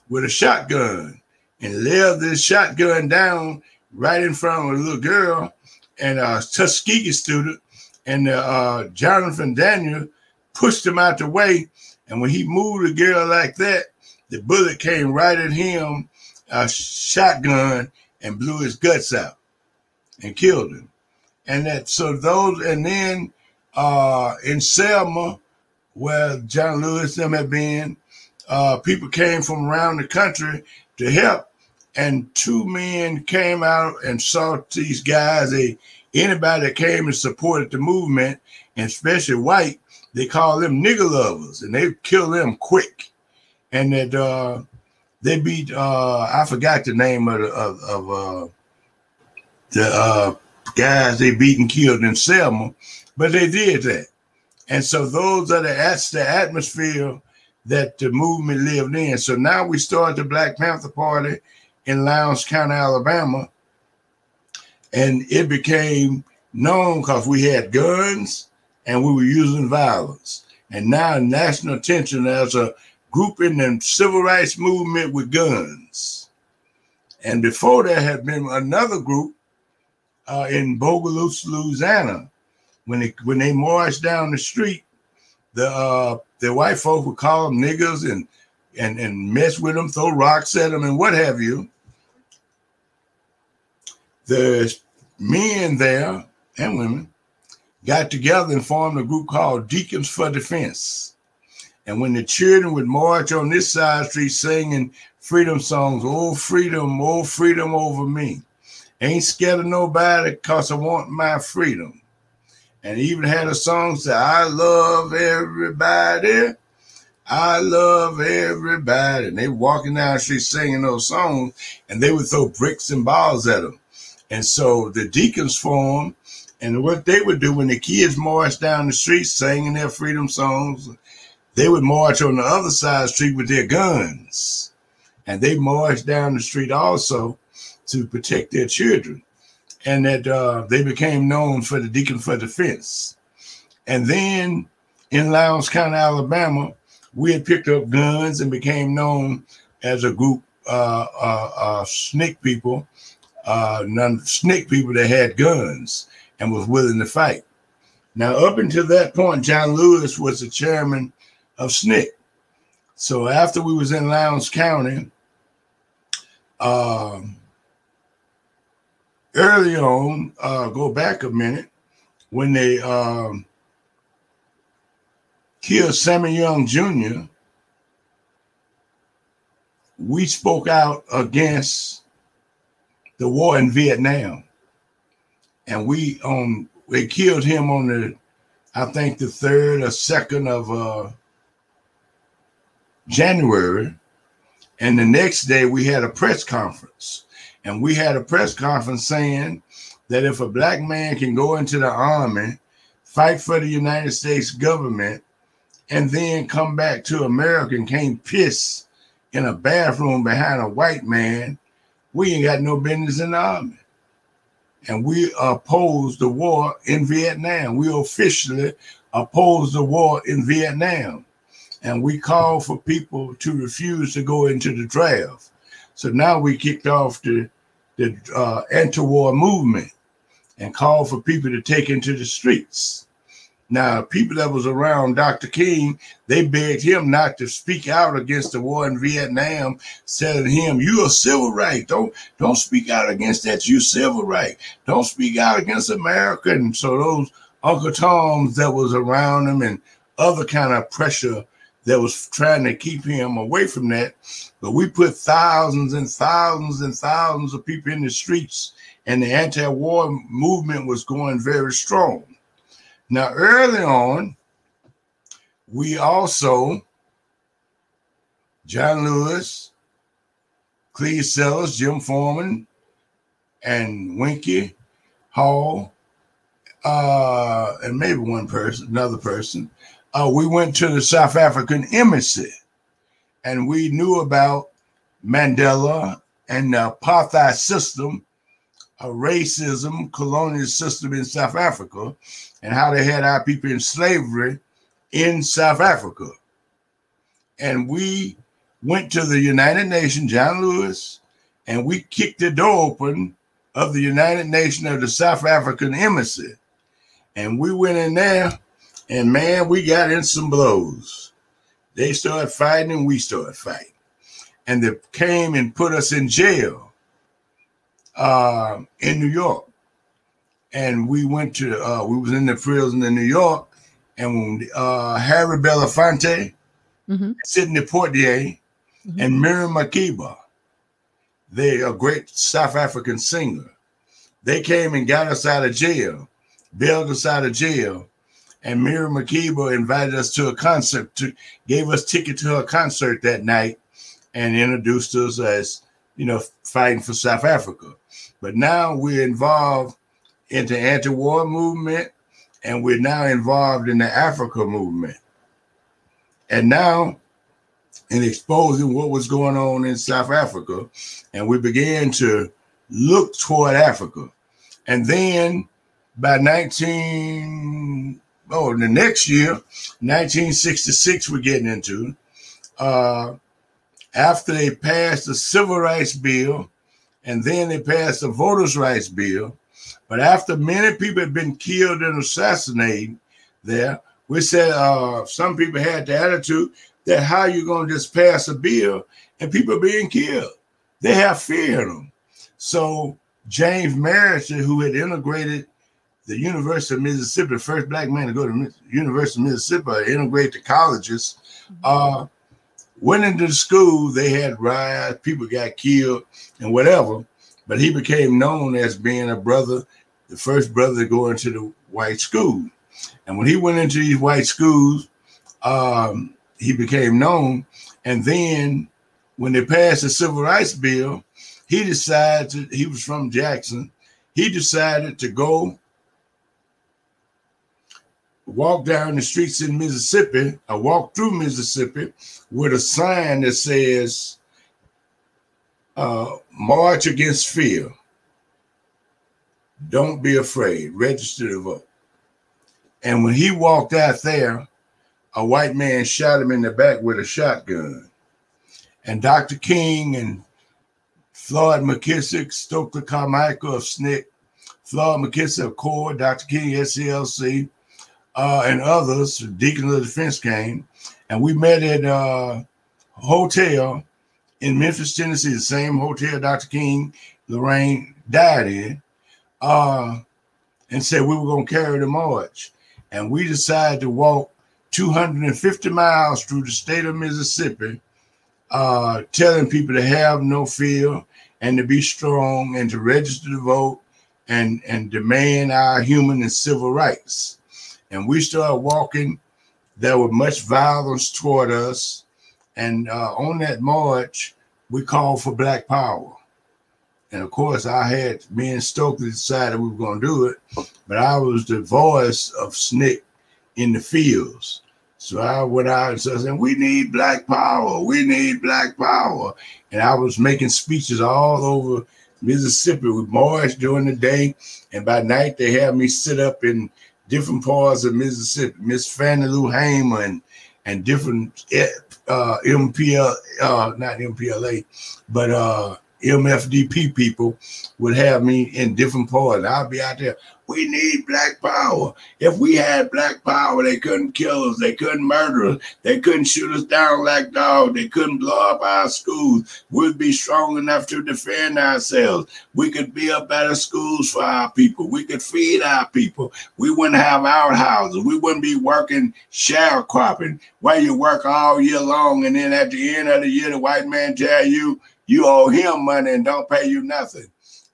with a shotgun and laid this shotgun down right in front of a little girl and a Tuskegee student. And uh, Jonathan Daniel pushed him out the way. And when he moved the girl like that, the bullet came right at him, a shotgun, and blew his guts out and killed him. And that so those and then uh, in Selma, where John Lewis them had been. Uh, people came from around the country to help, and two men came out and saw these guys. They anybody that came and supported the movement, and especially white, they call them nigger lovers, and they kill them quick. And that uh, they beat uh, I forgot the name of the, of, of uh, the uh, guys they beat and killed in Selma, but they did that. And so those are the that's the atmosphere that the movement lived in. So now we started the Black Panther Party in Lowndes County, Alabama, and it became known because we had guns and we were using violence. And now national attention as a group in the civil rights movement with guns. And before there had been another group uh, in Bogalusa, Louisiana, when they when they marched down the street, the uh, the white folk would call them niggers and and and mess with them, throw rocks at them, and what have you. The men there and women got together and formed a group called Deacons for Defense. And when the children would march on this side street singing freedom songs, oh freedom, oh freedom over me. Ain't scared of nobody because I want my freedom. And even had a song say, I love everybody. I love everybody. And they walking down the street singing those songs, and they would throw bricks and balls at them. And so the deacons formed, and what they would do when the kids marched down the street singing their freedom songs, they would march on the other side the street with their guns. And they marched down the street also to protect their children. And that uh, they became known for the Deacon for Defense. And then in Lowndes County, Alabama, we had picked up guns and became known as a group uh, uh, uh people, uh, people that had guns and was willing to fight. Now, up until that point, John Lewis was the chairman of SNCC. So after we was in Lowndes County, um, early on, uh, go back a minute, when they um, killed Sammy Young Jr., we spoke out against the war in Vietnam. And we um they killed him on the I think the third or second of uh January. And the next day we had a press conference. And we had a press conference saying that if a black man can go into the army, fight for the United States government, and then come back to America and can't piss in a bathroom behind a white man, we ain't got no business in the army. And we oppose the war in Vietnam. We officially oppose the war in Vietnam. And we call for people to refuse to go into the draft. So now we kicked off the, the uh, anti-war movement and called for people to take into the streets. Now, people that was around Dr. King, they begged him not to speak out against the war in Vietnam, telling him, "You are a civil right. Don't don't speak out against that. You civil right. Don't speak out against America." And so those Uncle Toms that was around him and other kind of pressure that was trying to keep him away from that. But we put thousands and thousands and thousands of people in the streets, and the anti-war movement was going very strong. Now, early on, we also, John Lewis, Cleve Sellers, Jim Forman, and Winky Hall, uh, and maybe one person, another person, uh, we went to the South African embassy and we knew about Mandela and the apartheid system, a racism, colonial system in South Africa and how they had our people in slavery in South Africa. And we went to the United Nations, John Lewis, and we kicked the door open of the United Nations of the South African Embassy. And we went in there, and man, we got in some blows. They started fighting, and we started fighting. And they came and put us in jail uh, in New York and we went to uh, we was in the prison in New York, and uh, Harry Belafonte, mm-hmm. Sidney Poitier, mm-hmm. and Miriam Makeba. They a great South African singer. They came and got us out of jail, bailed us out of jail, and Miriam Makeba invited us to a concert, to gave us ticket to her concert that night, and introduced us as you know fighting for South Africa. But now we're involved into anti-war movement, and we're now involved in the Africa movement. And now in exposing what was going on in South Africa, and we began to look toward Africa. And then by 19, oh, the next year, 1966, we're getting into, uh, after they passed the Civil Rights Bill, and then they passed the Voters' Rights Bill, but after many people had been killed and assassinated there, we said uh, some people had the attitude that how you going to just pass a bill and people being killed. They have fear in them. So James Madison, who had integrated the University of Mississippi, the first black man to go to the University of Mississippi, integrate the colleges, uh, went into the school. They had riots, people got killed, and whatever. But he became known as being a brother, the first brother to go into the white school. And when he went into these white schools, um, he became known. And then when they passed the Civil Rights Bill, he decided to, he was from Jackson. He decided to go walk down the streets in Mississippi, or walk through Mississippi with a sign that says, uh, March Against Fear. Don't be afraid. Register to vote. And when he walked out there, a white man shot him in the back with a shotgun. And Dr. King and Floyd McKissick, Stokely Carmichael of SNCC, Floyd McKissick of CORE, Dr. King, SCLC, uh, and others, Deacon of the Defense came. And we met at a uh, hotel in Memphis, Tennessee, the same hotel Dr. King, Lorraine died in, uh, and said we were going to carry the march. And we decided to walk 250 miles through the state of Mississippi, uh, telling people to have no fear and to be strong and to register to vote and, and demand our human and civil rights. And we started walking. There was much violence toward us. And uh, on that march, we called for Black Power. And of course, I had me and Stokely decided we were going to do it, but I was the voice of SNCC in the fields. So I went out and said, "We need Black Power. We need Black Power." And I was making speeches all over Mississippi. We marched during the day, and by night they had me sit up in different parts of Mississippi. Miss Fannie Lou Hamer and and different uh, MPL, uh, not MPLA, but uh, MFDP people would have me in different parts. I'll be out there. We need black power. If we had black power, they couldn't kill us. They couldn't murder us. They couldn't shoot us down like dogs. They couldn't blow up our schools. We'd be strong enough to defend ourselves. We could build better schools for our people. We could feed our people. We wouldn't have outhouses. We wouldn't be working sharecropping where you work all year long. And then at the end of the year, the white man tell you, you owe him money and don't pay you nothing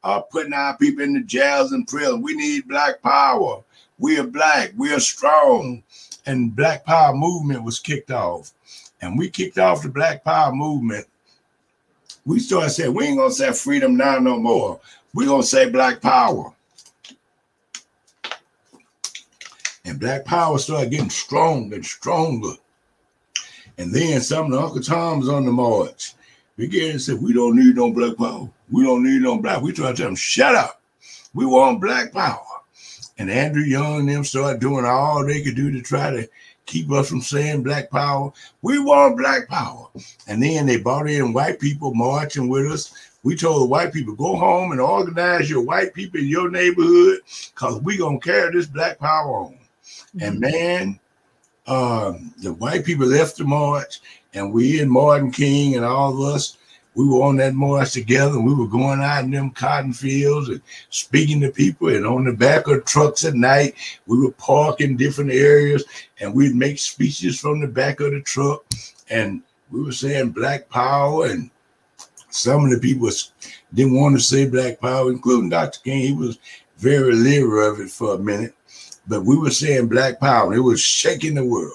uh, putting our people in the jails and prison. We need black power. We are black. We are strong. And Black Power movement was kicked off. And we kicked off the Black Power movement. We started saying, we ain't gonna say freedom now no more. We're gonna say black power. And black power started getting stronger and stronger. And then some of the Uncle Toms on the march began to say, we don't need no black power. We don't need no black. We try to tell them, shut up. We want black power. And Andrew Young and them started doing all they could do to try to keep us from saying black power. We want black power. And then they brought in white people marching with us. We told the white people, go home and organize your white people in your neighborhood because we're going to carry this black power on. Mm-hmm. And man, um, the white people left the march and we and Martin King and all of us we were on that march together. And we were going out in them cotton fields and speaking to people. And on the back of trucks at night, we would park in different areas and we'd make speeches from the back of the truck. And we were saying Black Power. And some of the people didn't want to say Black Power, including Dr. King. He was very leery of it for a minute. But we were saying Black Power. It was shaking the world.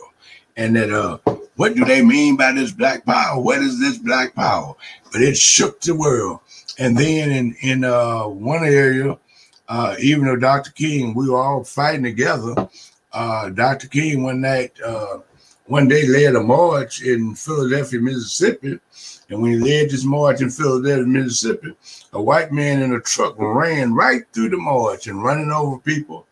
And that uh what do they mean by this black power? What is this black power? But it shook the world. And then in in uh, one area, uh, even though Dr. King, we were all fighting together. Uh, Dr. King one night, uh, one day led a march in Philadelphia, Mississippi. And when he led this march in Philadelphia, Mississippi, a white man in a truck ran right through the march and running over people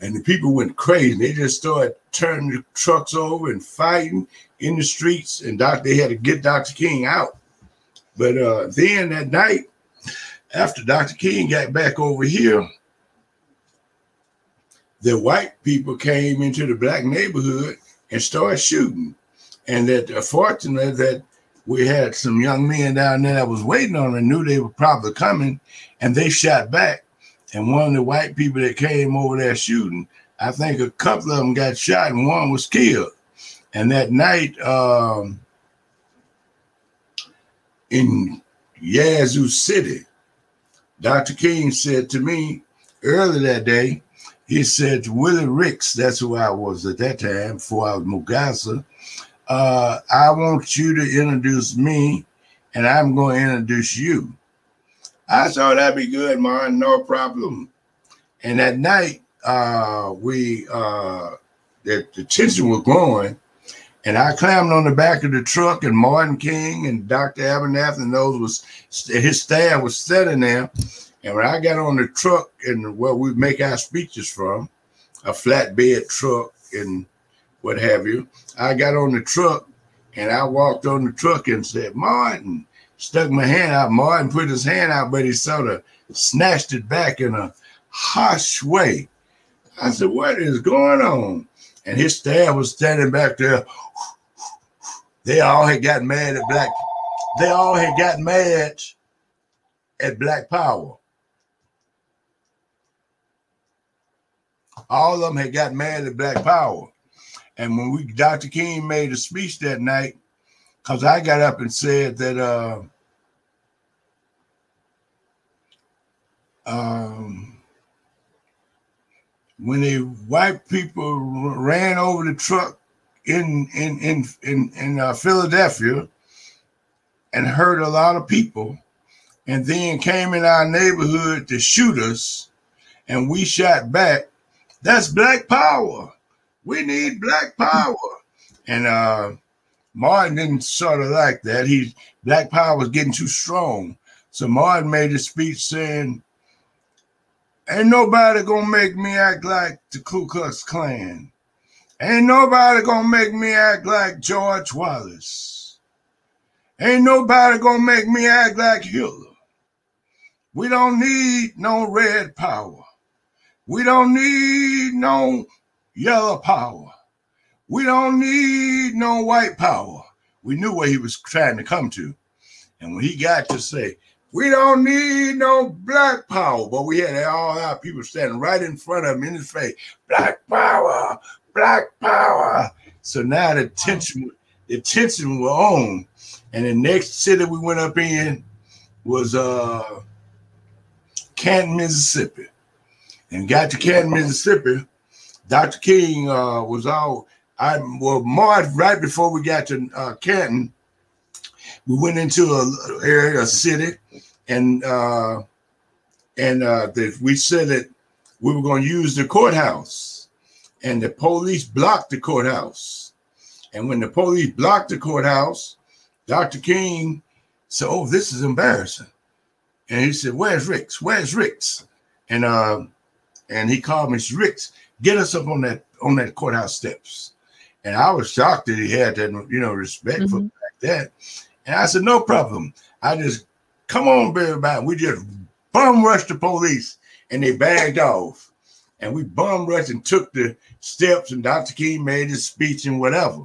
and the people went crazy. They just started turning the trucks over and fighting in the streets. And doc, they had to get Dr. King out. But uh, then that night, after Dr. King got back over here, the white people came into the black neighborhood and started shooting. And that uh, fortunately that we had some young men down there that was waiting on them, and knew they were probably coming, and they shot back. And one of the white people that came over there shooting, I think a couple of them got shot and one was killed. And that night um, in Yazoo City, Dr. King said to me early that day, he said, Willie Ricks, that's who I was at that time before I was Mukasa, uh, I want you to introduce me and I'm going to introduce you. I thought that'd be good, man, no problem. And that night, uh, we uh, the, the tension was growing, and I climbed on the back of the truck, and Martin King and Dr. Abernathy and those was his staff was sitting there. And when I got on the truck and where we make our speeches from, a flatbed truck and what have you, I got on the truck and I walked on the truck and said, Martin, stuck my hand out. Martin put his hand out, but he sort of snatched it back in a harsh way. I said, What is going on? And his staff was standing back there. They all had gotten mad at Black. They all had gotten mad at Black Power. All of them had gotten mad at Black Power. And when we Dr. King made a speech that night, because I got up and said that uh, um, when the white people ran over the truck in in in in, in uh, Philadelphia and hurt a lot of people, and then came in our neighborhood to shoot us, and we shot back. That's black power. We need black power. And uh, Martin didn't sort of like that. He Black Power was getting too strong. So Martin made a speech saying, Ain't nobody gonna make me act like the Ku Klux Klan. Ain't nobody gonna make me act like George Wallace. Ain't nobody gonna make me act like Hitler. We don't need no red power. We don't need no yellow power. We don't need no white power. We knew where he was trying to come to. And when he got to say, we don't need no black power, but we had all our people standing right in front of him in his face, black power, black power. So now the tension, the tension was on. And the next city we went up in was uh Canton, Mississippi. And got to Canton, Mississippi. Dr. King uh, was all I well March right before we got to uh, Canton, we went into a area, a city, and uh, and uh, we said that we were going to use the courthouse, and the police blocked the courthouse. And when the police blocked the courthouse, Dr. King said, "Oh, this is embarrassing," and he said, "Where's Ricks? Where's Ricks?" And uh, and he called me, "Ricks, get us up on that on that courthouse steps." And I was shocked that he had that, you know, respect mm-hmm. for like that. And I said, no problem. I just come on, everybody. We just bum rushed the police and they bagged off. And we bum rushed and took the steps, and Dr. King made his speech and whatever.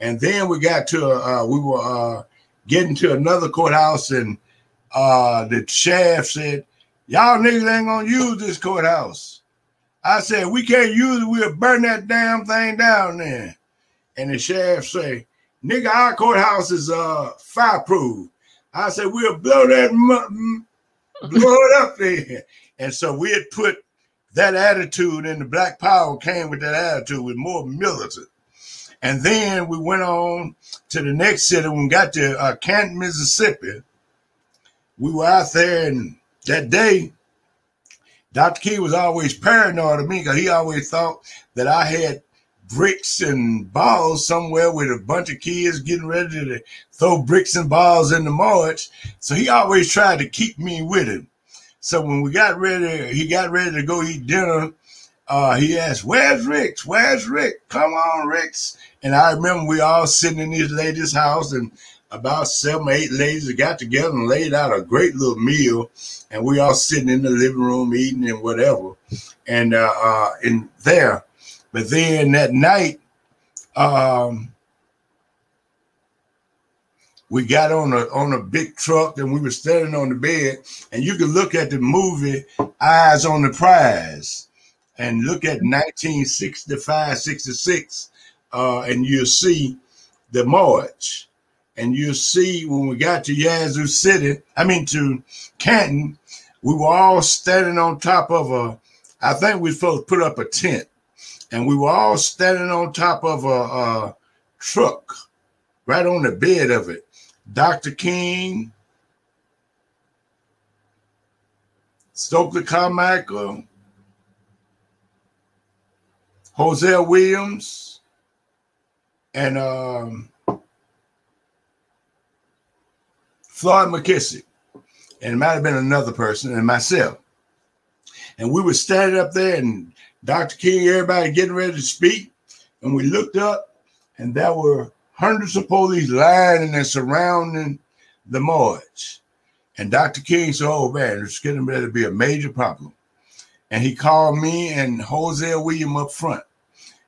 And then we got to uh, we were uh, getting to another courthouse, and uh, the sheriff said, Y'all niggas ain't gonna use this courthouse. I said, We can't use it, we'll burn that damn thing down there. And the sheriff say, Nigga, our courthouse is uh fireproof. I said, We'll blow that blow it up there. And so we had put that attitude, and the Black Power came with that attitude, with more militant. And then we went on to the next city. When we got to uh, Canton, Mississippi, we were out there, and that day, Dr. King was always paranoid of me because he always thought that I had bricks and balls somewhere with a bunch of kids getting ready to throw bricks and balls in the march. So he always tried to keep me with him. So when we got ready, he got ready to go eat dinner. Uh, he asked, "Where's Ricks? Where's Rick? Come on, Ricks!" And I remember we all sitting in this lady's house, and about seven or eight ladies got together and laid out a great little meal, and we all sitting in the living room eating and whatever, and uh, uh in there. But then that night, um, we got on a on a big truck and we were standing on the bed. And you can look at the movie eyes on the prize and look at 1965 66 uh, and you'll see the march. And you'll see when we got to yazoo city i mean to canton we were all standing on top of a i think we were supposed to put up a tent and we were all standing on top of a, a truck right on the bed of it Dr. King, Stokely Carmichael, Hosea Williams, and um, Floyd McKissick. And it might have been another person and myself. And we were standing up there, and Dr. King, everybody getting ready to speak. And we looked up, and there were hundreds of police lining and surrounding the march. And Dr. King said, Oh man, it's getting ready to be a major problem. And he called me and Hosea William up front.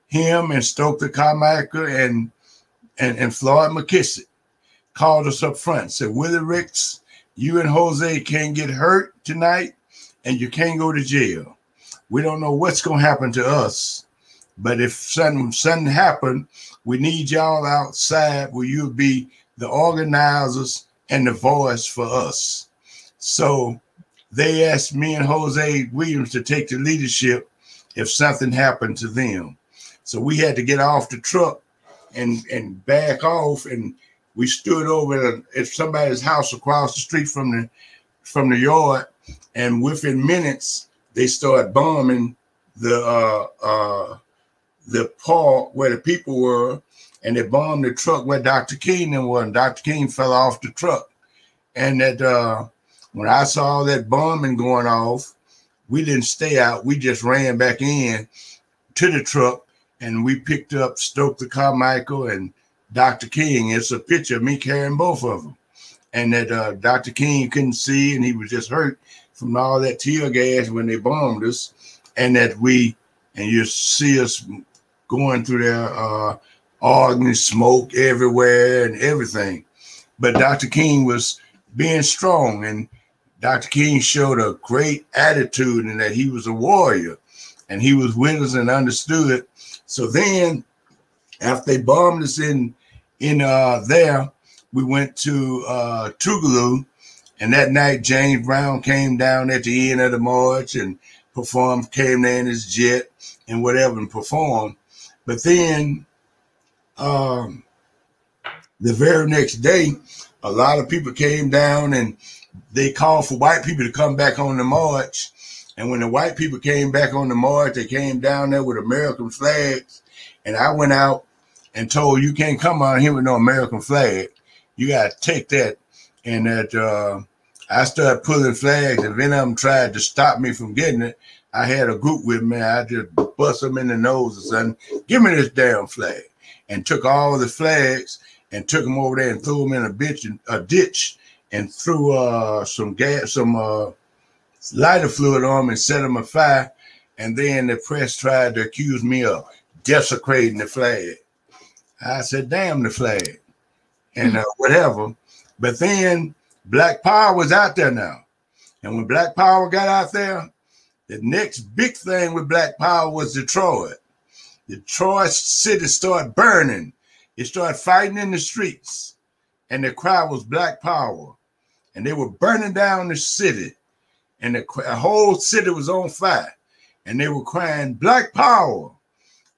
Him and Stokely Carmichael and, and, and Floyd McKissick called us up front. Said, Willie Ricks, you and Hosea can't get hurt tonight and you can't go to jail. We don't know what's going to happen to us. But if something, something happened, we need y'all outside where you'll be the organizers and the voice for us. So they asked me and Hosea Williams to take the leadership if something happened to them. So we had to get off the truck and and back off, and we stood over at somebody's house across the street from the from the yard, and within minutes they started bombing the uh, uh, the park where the people were, and they bombed the truck where Dr. King was. And Dr. King fell off the truck. And that uh, when I saw that bombing going off, we didn't stay out. We just ran back in to the truck and we picked up Stokely Carmichael and Dr. King. It's a picture of me carrying both of them. And that uh, Dr. King couldn't see and he was just hurt from all that tear gas when they bombed us. And that we, and you see us going through there, uh, arguing, smoke everywhere and everything. But Dr. King was being strong, and Dr. King showed a great attitude and that he was a warrior and he was with us and understood. So then, after they bombed us in in uh, there, we went to uh, Tougaloo, and that night James Brown came down at the end of the march and performed, came there in his jet and whatever and performed. But then um, the very next day, a lot of people came down and they called for white people to come back on the march. And when the white people came back on the march, they came down there with American flags. And I went out and told you can't come out here with no American flag. You got to take that. And that uh, I started pulling flags. If any of them tried to stop me from getting it, I had a group with me. I just bust them in the nose or something. Give me this damn flag. And took all the flags and took them over there and threw them in a bitch a ditch and threw uh, some gas, some uh, lighter fluid on them and set them afire. And then the press tried to accuse me of desecrating the flag. I said, damn the flag. And uh, whatever. But then Black Power was out there now. And when Black Power got out there, the next big thing with Black Power was Detroit. Detroit city started burning. It started fighting in the streets. And the cry was Black Power. And they were burning down the city. And the, the whole city was on fire. And they were crying Black Power.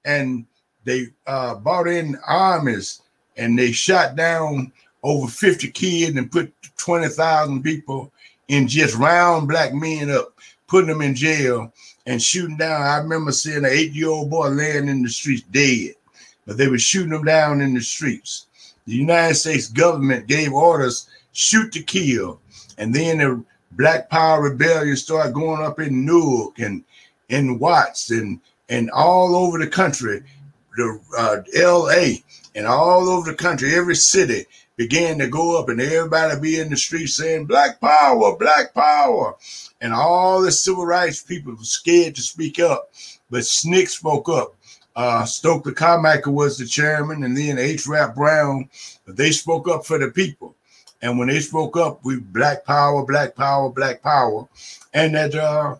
And they uh, brought in armies and they shot down over 50 kids and put 20,000 people in just round black men up, putting them in jail and shooting down. I remember seeing an eight year old boy laying in the streets dead, but they were shooting them down in the streets. The United States government gave orders shoot to kill. And then the Black Power Rebellion started going up in Newark and in Watts and, and all over the country, the uh, LA and all over the country, every city began to go up and everybody be in the street saying black power, black power. And all the civil rights people were scared to speak up. But SNCC spoke up. Uh, Stokely Carmichael was the chairman, and then H. Rap Brown. They spoke up for the people. And when they spoke up, we black power, black power, black power. And that uh,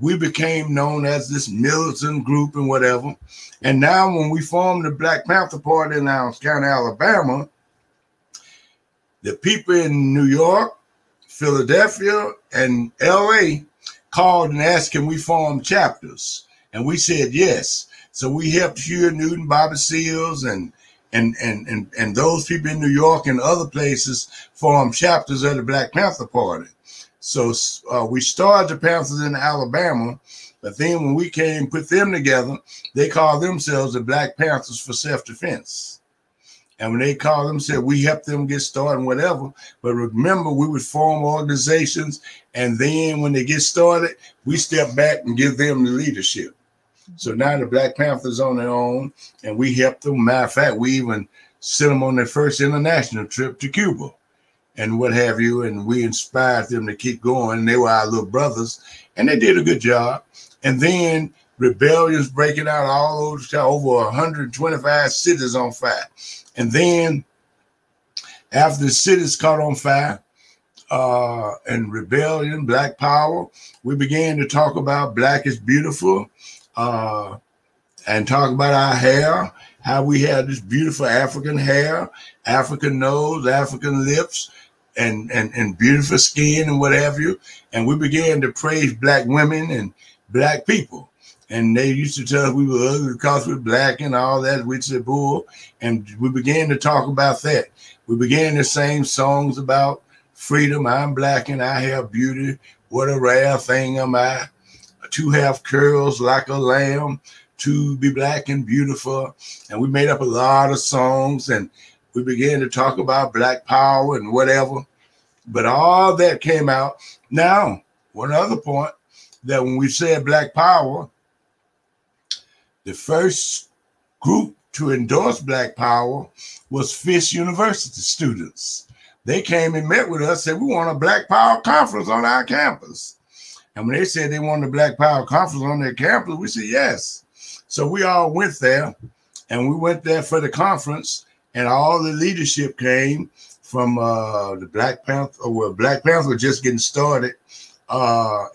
we became known as this militant group and whatever. And now when we formed the Black Panther Party in Lowndes County, Alabama, the people in New York, Philadelphia, and LA called and asked, can we form chapters? And we said yes. So we helped Huey Newton, Bobby Seals, and and and and and those people in New York and other places form chapters of the Black Panther Party. So uh, we started the Panthers in Alabama, but then when we came put them together, they called themselves the Black Panthers for Self Defense. And when they called them, said we helped them get started and whatever. But remember, we would form organizations, and then when they get started, we step back and give them the leadership. So now the Black Panthers on their own, and we helped them. Matter of fact, we even sent them on their first international trip to Cuba and what have you. And we inspired them to keep going. And they were our little brothers, and they did a good job. And then rebellions breaking out all over, town, over 125 cities on fire. And then after the cities caught on fire uh, and rebellion, black power, we began to talk about black is beautiful uh, and talk about our hair, how we had this beautiful African hair, African nose, African lips, and, and, and beautiful skin and what have you. And we began to praise black women and black people and they used to tell us we were ugly because we're black and all that, which is bull. And we began to talk about that. We began to sing songs about freedom. I'm black and I have beauty. What a rare thing am I. To have curls like a lamb, to be black and beautiful. And we made up a lot of songs and we began to talk about black power and whatever. But all that came out. Now, one other point that when we said black power, the first group to endorse Black Power was Fisk University students. They came and met with us, and said, We want a Black Power conference on our campus. And when they said they wanted a Black Power conference on their campus, we said yes. So we all went there and we went there for the conference, and all the leadership came from uh, the Black Panther, well, Black Panther was just getting started. Uh,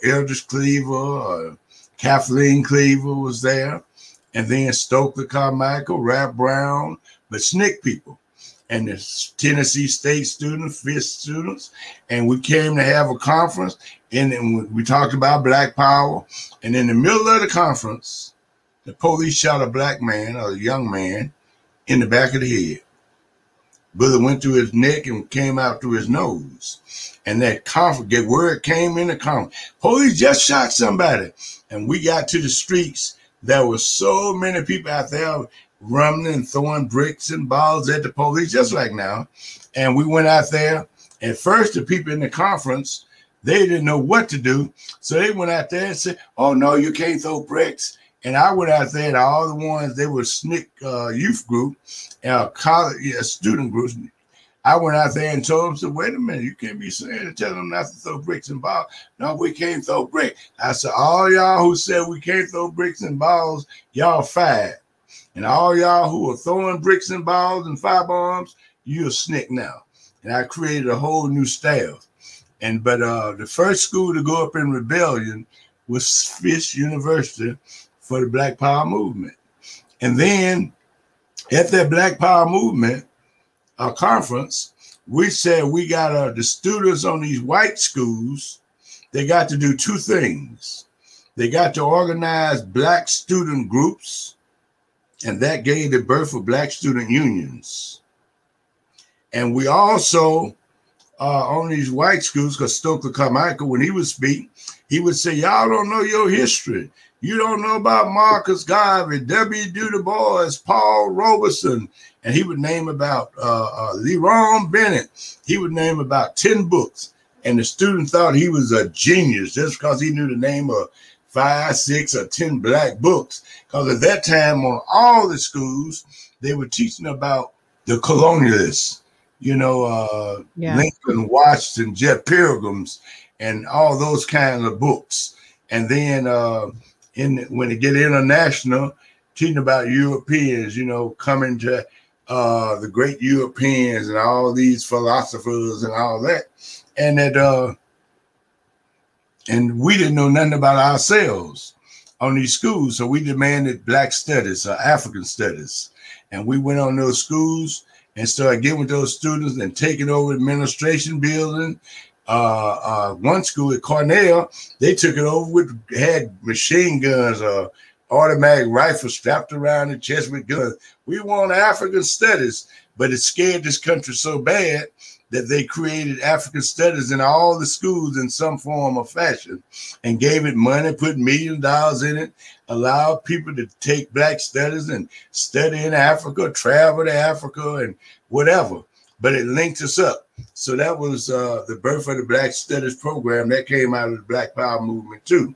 Cleaver, uh, Kathleen Cleaver was there and then Stokely Carmichael, Rap Brown, the SNCC people and the Tennessee State students, Fisk students, and we came to have a conference. And then we talked about Black Power. And in the middle of the conference, the police shot a black man, a young man, in the back of the head. Bullet went through his neck and came out through his nose. And that conference, get word came in the conference. Police just shot somebody. And we got to the streets there were so many people out there rumbling and throwing bricks and balls at the police, just like now. And we went out there. At first, the people in the conference, they didn't know what to do. So they went out there and said, Oh, no, you can't throw bricks. And I went out there, and all the ones, they were SNCC uh, youth group, uh, college, yeah, student groups, I went out there and told them, said, wait a minute, you can't be saying to tell them not to throw bricks and balls. No, we can't throw bricks. I said, all y'all who said we can't throw bricks and balls, y'all fired. And all y'all who are throwing bricks and balls and fire bombs, you're a SNCC now. and I created a whole new staff. And but uh, the first school to go up in rebellion was Fisk University for the Black Power movement. And then at that Black Power movement conference, we said we got uh, the students on these white schools, they got to do two things. They got to organize black student groups, and that gave the birth of black student unions. And we also, uh, on these white schools, because Stokely Carmichael, when he would speak, he would say, Y'all don't know your history. You don't know about Marcus Garvey, W. Du Bois, Paul Robeson, and he would name about uh, uh, Lerone Bennett. He would name about 10 books. And the student thought he was a genius just because he knew the name of five, six, or 10 black books. Because at that time, on all the schools, they were teaching about the colonialists, you know, uh, yeah. Lincoln, Washington, Jet Pilgrims, and all those kinds of books. And then uh, in when they get international, teaching about Europeans, you know, coming to uh, the great Europeans and all these philosophers and all that, and that uh, and we didn't know nothing about ourselves on these schools, so we demanded Black studies or African studies, and we went on those schools and started getting with those students and taking over administration building. Uh, uh, one school at Cornell, they took it over with had machine guns, uh, automatic rifle strapped around the chest with guns. We want African studies, but it scared this country so bad that they created African studies in all the schools in some form or fashion and gave it money, put million dollars in it, allowed people to take black studies and study in Africa, travel to Africa and whatever. But it linked us up. So that was uh, the birth of the Black Studies program that came out of the Black Power movement too.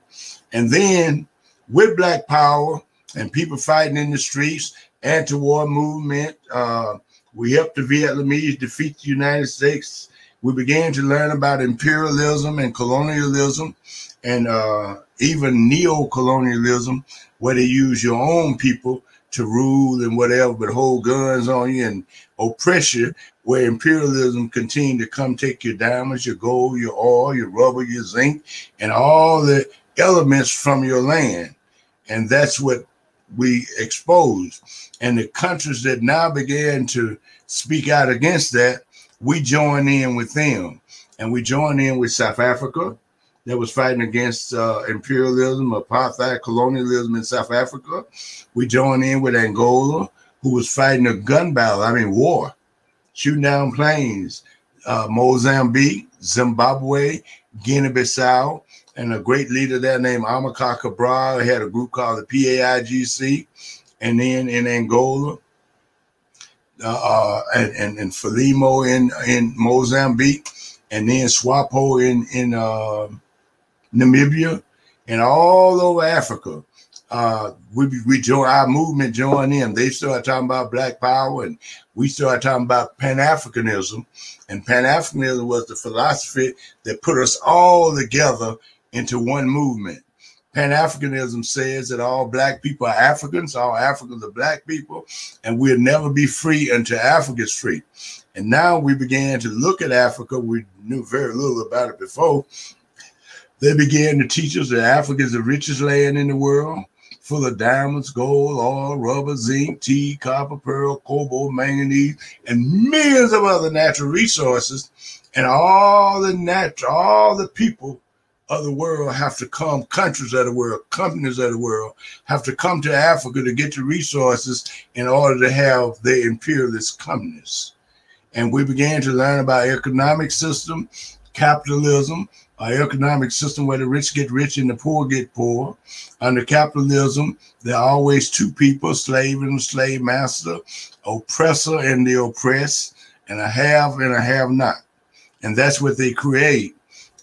And then with Black Power and people fighting in the streets, anti-war movement. Uh, we helped the Vietnamese defeat the United States. We began to learn about imperialism and colonialism and uh, even neo-colonialism, where they use your own people to rule and whatever, but hold guns on you and oppress you, where imperialism continued to come take your diamonds, your gold, your oil, your rubber, your zinc, and all the elements from your land. And that's what we exposed. And the countries that now began to speak out against that, we join in with them. And we join in with South Africa that was fighting against uh, imperialism, apartheid, colonialism in South Africa. We join in with Angola, who was fighting a gun battle, I mean, war, shooting down planes. Uh, Mozambique, Zimbabwe, Guinea Bissau, and a great leader there named Amilcar Cabral had a group called the PAIGC. And then in Angola, uh, uh, and, and, and Frelimo in, in Mozambique, and then SWAPO in, in uh, Namibia, and all over Africa. Uh, we we join our movement, join them. They started talking about Black Power, and we started talking about Pan Africanism. And Pan Africanism was the philosophy that put us all together into one movement. Pan Africanism says that all black people are Africans, all Africans are black people, and we'll never be free until Africa is free. And now we began to look at Africa. We knew very little about it before. They began to teach us that Africa is the richest land in the world, full of diamonds, gold, oil, rubber, zinc, tea, copper, pearl, cobalt, manganese, and millions of other natural resources. And all the natural, all the people of the world have to come, countries of the world, companies of the world have to come to Africa to get the resources in order to have their imperialist companies. And we began to learn about economic system, capitalism, our economic system where the rich get rich and the poor get poor. Under capitalism, there are always two people, slave and slave master, oppressor and the oppressed, and a have and a have not. And that's what they create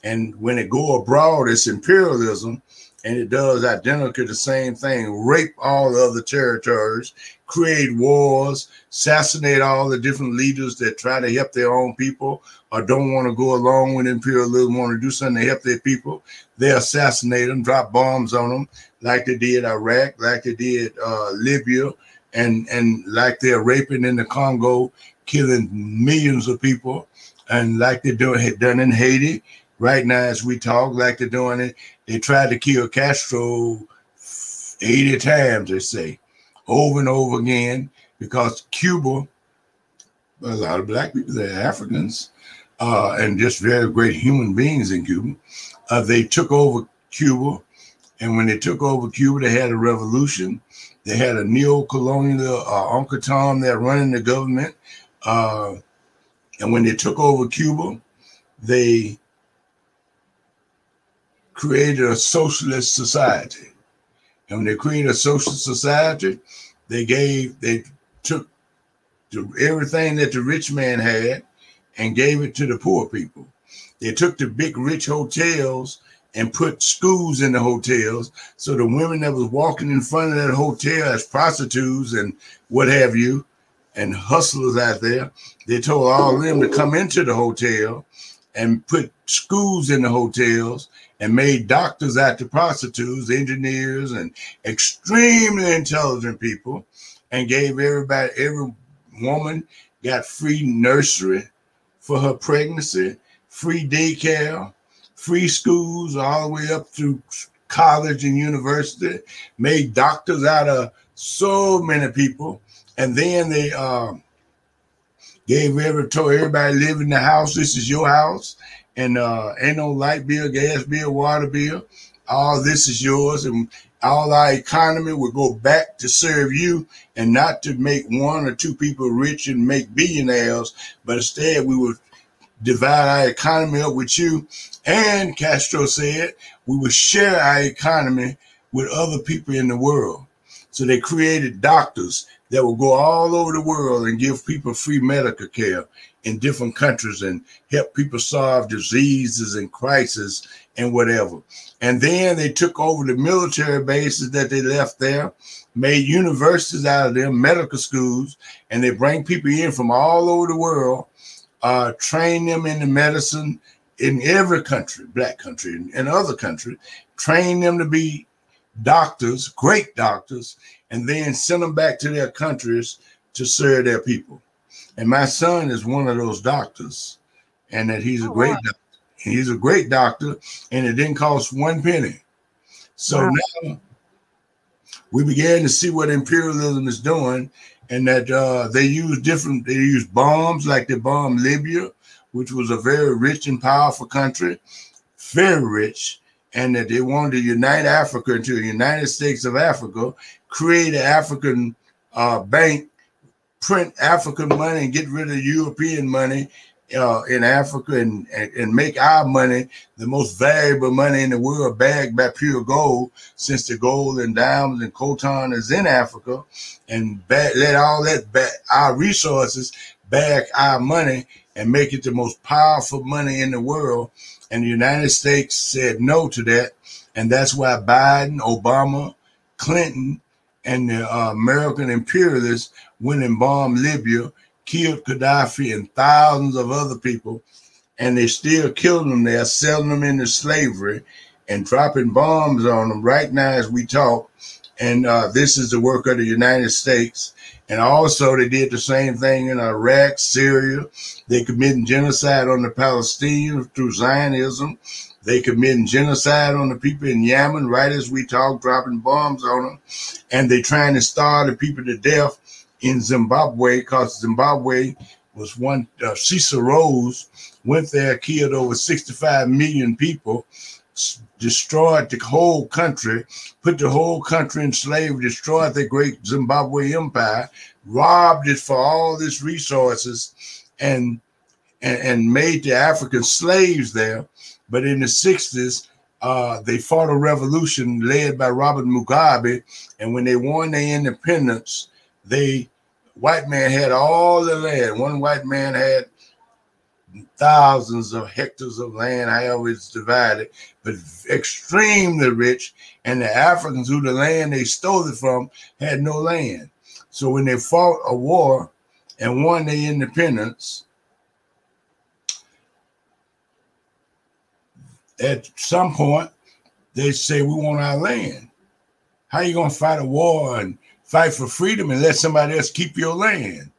and when it go abroad, it's imperialism, and it does identically the same thing: rape all the other territories, create wars, assassinate all the different leaders that try to help their own people or don't want to go along with imperialism, want to do something to help their people. They assassinate them, drop bombs on them, like they did Iraq, like they did uh, Libya, and and like they're raping in the Congo, killing millions of people and like doing had done in Haiti right now as we talk, like they're doing it. They tried to kill Castro 80 times, they say, over and over again, because Cuba, a lot of black people, they're Africans, uh, and just very great human beings in Cuba. Uh, they took over Cuba, and when they took over Cuba, they had a revolution. They had a neo-colonial uh, Uncle Tom there running the government. Uh, and when they took over Cuba, they created a socialist society. And when they created a socialist society, they gave, they took everything that the rich man had and gave it to the poor people. They took the big rich hotels and put schools in the hotels. So the women that was walking in front of that hotel as prostitutes and what have you, and hustlers out there, they told all of them to come into the hotel and put schools in the hotels and made doctors out to prostitutes, engineers, and extremely intelligent people, and gave everybody, every woman got free nursery for her pregnancy, free daycare, free schools all the way up to college and university, made doctors out of so many people. And then they uh, gave every told everybody live in the house. This is your house, and uh, ain't no light bill, gas bill, water bill. All this is yours, and all our economy will go back to serve you, and not to make one or two people rich and make billionaires, but instead we will divide our economy up with you. And Castro said we would share our economy with other people in the world. So they created doctors that will go all over the world and give people free medical care in different countries and help people solve diseases and crises and whatever. And then they took over the military bases that they left there, made universities out of them, medical schools, and they bring people in from all over the world uh, train them in the medicine in every country, black country and, and other country, train them to be doctors, great doctors, and then send them back to their countries to serve their people. And my son is one of those doctors, and that he's a oh, great wow. doctor. He's a great doctor, and it didn't cost one penny. So wow. now we began to see what imperialism is doing and that uh, they use different, they use bombs like they bombed Libya, which was a very rich and powerful country, very rich, and that they wanted to unite Africa into the United States of Africa, create an African uh, bank, print African money, and get rid of European money, uh, in Africa and, and, make our money the most valuable money in the world, bagged by pure gold, since the gold and diamonds and coltan is in Africa, and let all that back our resources back our money and make it the most powerful money in the world. And the United States said no to that, and that's why Biden, Obama, Clinton, and the uh, American imperialists went and bombed Libya killed Gaddafi and thousands of other people, and they still killing them there, selling them into slavery and dropping bombs on them right now as we talk. And uh, this is the work of the United States. And also, they did the same thing in Iraq, Syria. They committed genocide on the Palestinians through Zionism. They committing genocide on the people in Yemen, right as we talk, dropping bombs on them. And they trying to starve the people to death in Zimbabwe because Zimbabwe was one. Uh, Cecil Rhodes went there, killed over 65 million people, destroyed the whole country, put the whole country in slavery, destroyed the great Zimbabwe empire, robbed it for all its resources, and and, and made the African slaves there. But in the 60s, uh, they fought a revolution led by Robert Mugabe, and when they won their independence, they white man had all the land. One white man had thousands of hectares of land, however it's divided, but extremely rich. And the Africans who the land they stole it from had no land. So when they fought a war and won their independence, at some point they say we want our land. How you gonna fight a war and fight for freedom and let somebody else keep your land.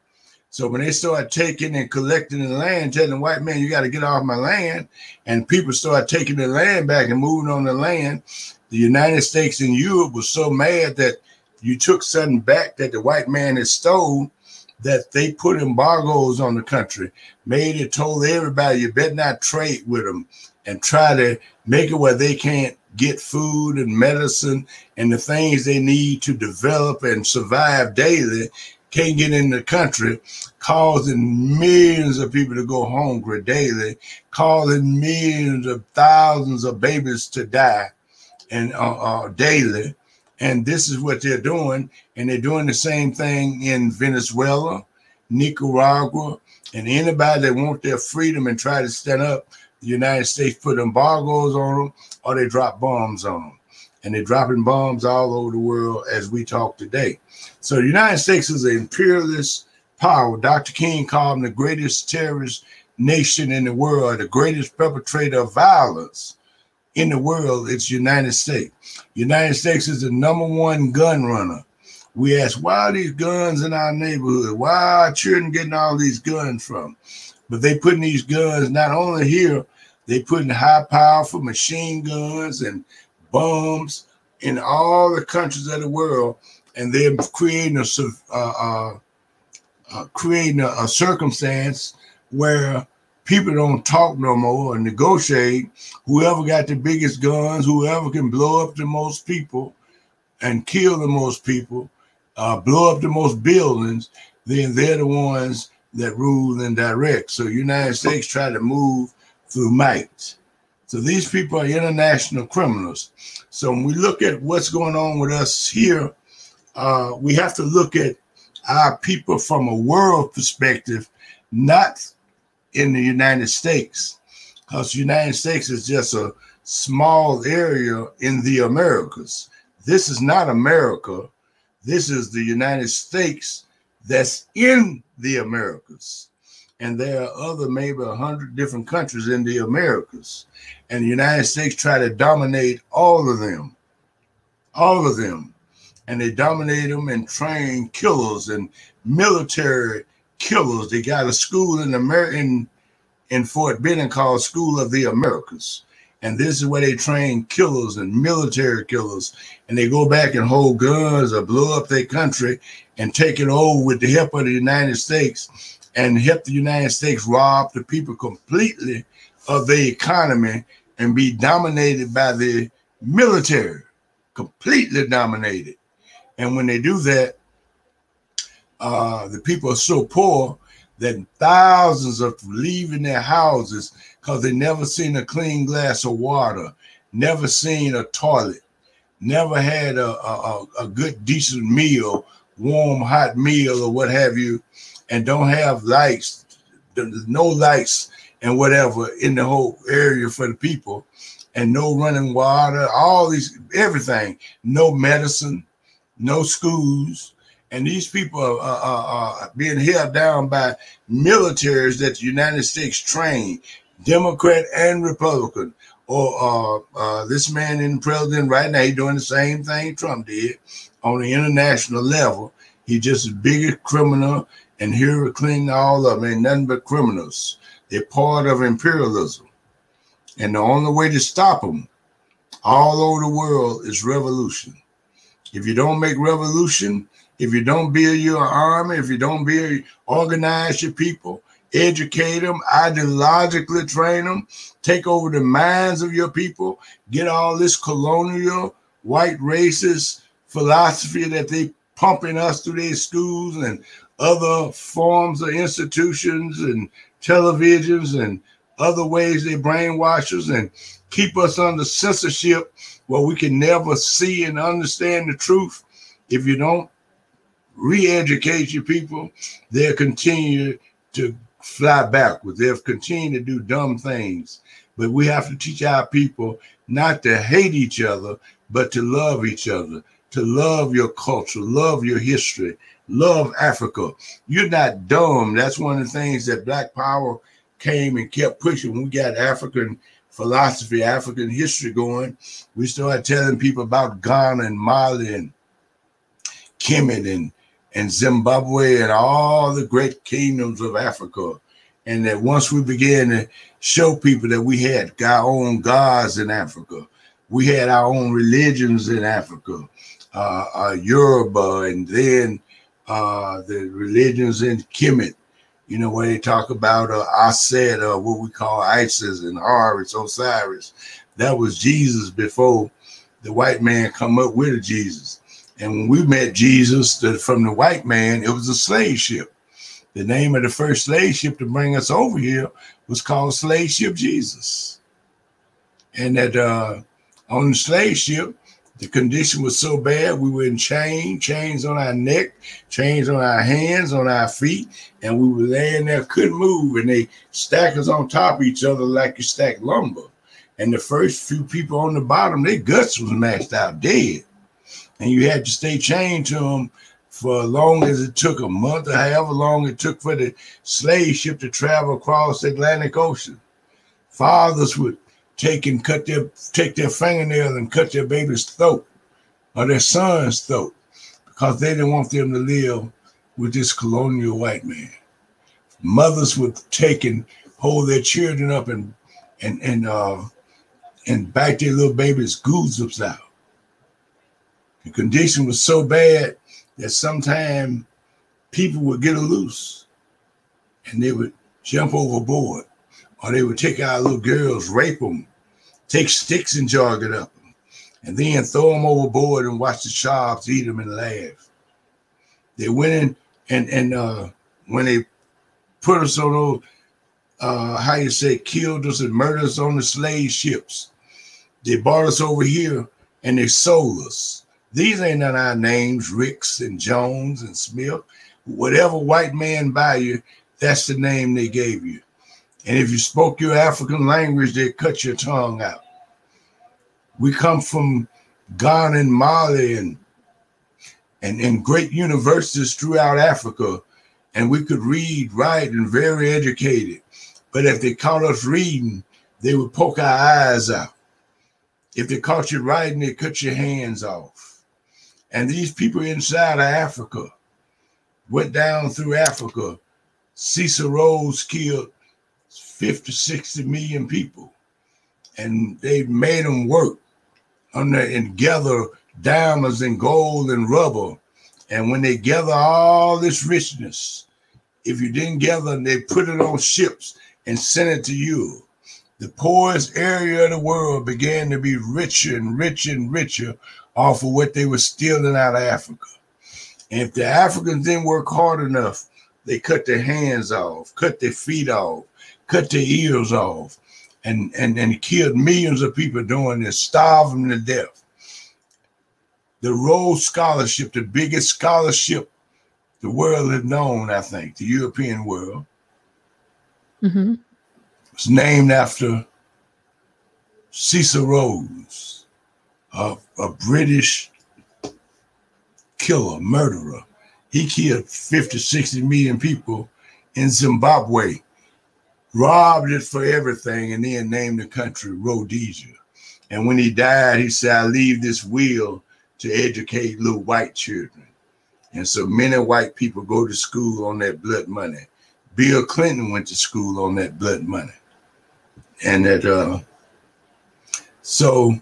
So when they started taking and collecting the land, telling the white man, you got to get off my land, and people started taking the land back and moving on the land, the United States and Europe was so mad that you took something back that the white man had stole that they put embargoes on the country, made it told everybody you better not trade with them and try to make it where they can't get food and medicine and the things they need to develop and survive daily can't get in the country, causing millions of people to go hungry daily, causing millions of thousands of babies to die and uh, uh, daily. And this is what they're doing. And they're doing the same thing in Venezuela, Nicaragua, and anybody that want their freedom and try to stand up, the United States put embargoes on them or they drop bombs on them. And they're dropping bombs all over the world as we talk today. So the United States is an imperialist power. Dr. King called them the greatest terrorist nation in the world, the greatest perpetrator of violence in the world. It's United States. United States is the number one gun runner. We ask, why are these guns in our neighborhood? Why are children getting all these guns from? But they putting these guns not only here, they putting high powerful machine guns and bombs in all the countries of the world and they're creating a uh, uh, uh, creating a, a, circumstance where people don't talk no more and negotiate. Whoever got the biggest guns, whoever can blow up the most people and kill the most people, uh, blow up the most buildings, then they're the ones that rule and direct. So United States try to move through might. So these people are international criminals. So when we look at what's going on with us here uh, we have to look at our people from a world perspective, not in the United States, because the United States is just a small area in the Americas. This is not America. This is the United States that's in the Americas. And there are other maybe a hundred different countries in the Americas. And the United States try to dominate all of them. All of them and they dominate them and train killers and military killers. They got a school in America in, in Fort Benning called School of the Americas. And this is where they train killers and military killers. And they go back and hold guns or blow up their country and take it over with the help of the United States and help the United States rob the people completely of the economy and be dominated by the military, completely dominated. And when they do that, uh, the people are so poor that thousands are leaving their houses because they never seen a clean glass of water, never seen a toilet, never had a, a, a good, decent meal, warm, hot meal, or what have you, and don't have lights, no lights and whatever in the whole area for the people, and no running water, all these, everything, no medicine, no schools, and these people are, are, are, being held down by militaries that the United States trained, Democrat and Republican. Or uh, uh, this man in the president right now, he's doing the same thing Trump did on the international level. He's just a bigger criminal, and Hillary Clinton, all of them ain't nothing but criminals. They're part of imperialism. And the only way to stop them all over the world is revolution. If you don't make revolution, if you don't build your army, if you don't build, organize your people, educate them, ideologically train them, take over the minds of your people, get all this colonial white racist philosophy that they pumping us through their schools and other forms of institutions and televisions and other ways they brainwash us and keep us under censorship where we can never see and understand the truth. If you don't re-educate your people, they'll continue to fly backwards. They'll continue to do dumb things. But we have to teach our people not to hate each other, but to love each other, to love your culture, love your history, love Africa. You're not dumb. That's one of the things that Black Power came and kept pushing. We got African philosophy, African history going, we started telling people about Ghana and Mali and Kemet and and Zimbabwe and all the great kingdoms of Africa. And that once we began to show people that we had our own gods in Africa, we had our own religions in Africa, uh, uh, Yoruba, and then uh, the religions in Kemet, you know, where they talk about uh, Aset, or what we call Isis and Horus, Osiris. That was Jesus before the white man come up with Jesus. And when we met Jesus the, from the white man, it was a slave ship. The name of the first slave ship to bring us over here was called Slave Ship Jesus. And that uh, on the slave ship, the condition was so bad, we were in chains, chains on our neck, chains on our hands, on our feet, and we were laying there, couldn't move, and they stack us on top of each other like you stack lumber. And the first few people on the bottom, their guts was mashed out dead and you had to stay chained to them for as long as it took a month or however long it took for the slave ship to travel across the Atlantic Ocean. Fathers would take and cut their take their fingernails and cut their baby's throat or their son's throat because they didn't want them to live with this colonial white man. Mothers would take and hold their children up and and and uh and bite their little babies' goosebumps out the condition was so bad that sometimes people would get loose and they would jump overboard or they would take our little girls, rape them, take sticks and jog it up, and then throw them overboard and watch the sharks eat them and laugh. They went in and and uh, when they put us on those, uh, how you say, killed us and murdered us on the slave ships, they brought us over here and they sold us. These ain't none our names, Ricks and Jones and Smith. Whatever white man buy you, that's the name they gave you. And if you spoke your African language, they cut your tongue out. We come from Ghana and Mali and, and, and great universities throughout Africa, and we could read, write, and very educated. But if they caught us reading, they would poke our eyes out. If they caught you writing, they cut your hands off. And these people inside of Africa went down through Africa. Cecil Rhodes killed 50, 60 million people. And they made them work under and gather diamonds and gold and rubber. And when they gather all this richness, if you didn't gather, they put it on ships and sent it to you. The poorest area of the world began to be richer and richer and richer off of what they were stealing out of Africa. And if the Africans didn't work hard enough, they cut their hands off, cut their feet off, cut their ears off, and, and, and killed millions of people doing this, starving them to death. The Rhodes Scholarship, the biggest scholarship the world had known, I think, the European world, mm-hmm. was named after Cecil Rhodes a, a British killer, murderer. He killed 50, 60 million people in Zimbabwe, robbed it for everything, and then named the country Rhodesia. And when he died, he said, I leave this will to educate little white children. And so many white people go to school on that blood money. Bill Clinton went to school on that blood money. And that uh so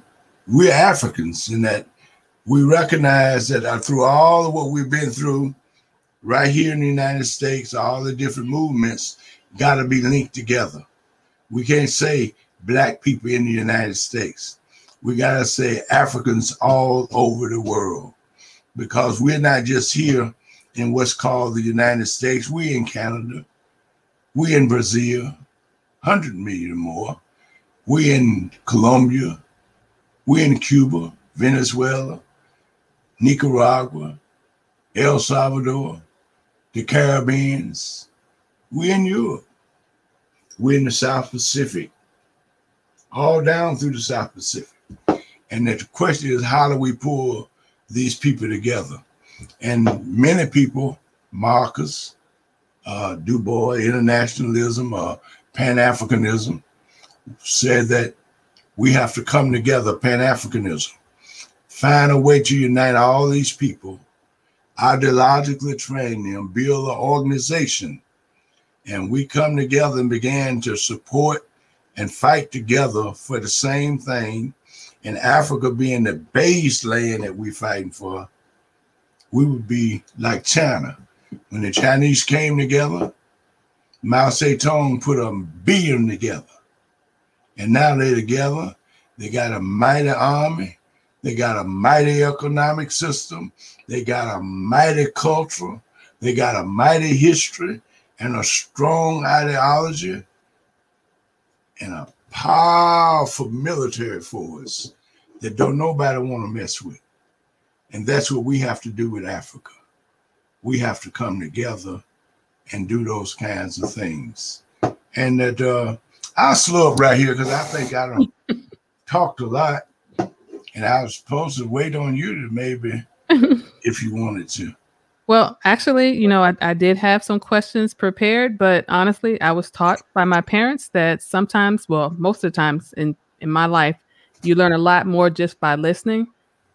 we're Africans in that we recognize that uh, through all of what we've been through right here in the United States, all the different movements got to be linked together. We can't say black people in the United States. We got to say Africans all over the world because we're not just here in what's called the United States. We're in Canada. We're in Brazil, 100 million more. We're in Colombia, we're in Cuba, Venezuela, Nicaragua, El Salvador, the Caribbeans. We're in Europe. We're in the South Pacific, all down through the South Pacific. And the question is, how do we pull these people together? And many people, Marcus, uh, Du Bois, internationalism, uh, Pan Africanism, said that we have to come together, Pan Africanism, find a way to unite all these people ideologically train them, build an organization. And we come together and began to support and fight together for the same thing. And Africa being the base land that we're fighting for, we would be like China. When the Chinese came together, Mao Zedong put a billion together. And now they're together. They got a mighty army. They got a mighty economic system. They got a mighty culture. They got a mighty history and a strong ideology and a powerful military force that don't nobody want to mess with. And that's what we have to do with Africa. We have to come together and do those kinds of things. And that uh, I'll slow up right here because I think I don't talked a lot. And I was supposed to wait on you to maybe if you wanted to. Well, actually, you know, I, I did have some questions prepared, but honestly, I was taught by my parents that sometimes, well, most of the times in, in my life, you learn a lot more just by listening.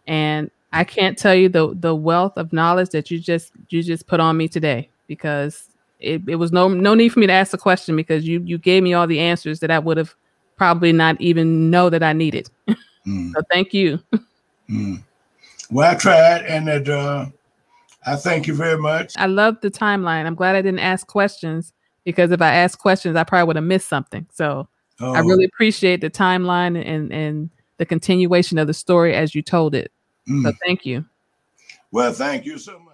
And I can't tell you the the wealth of knowledge that you just you just put on me today because it, it was no no need for me to ask the question because you you gave me all the answers that I would have probably not even know that I needed. Mm. so thank you. Mm. Well, I tried, and that uh, I thank you very much. I love the timeline. I'm glad I didn't ask questions because if I asked questions, I probably would have missed something. So oh. I really appreciate the timeline and and the continuation of the story as you told it. Mm. So thank you. Well, thank you so much.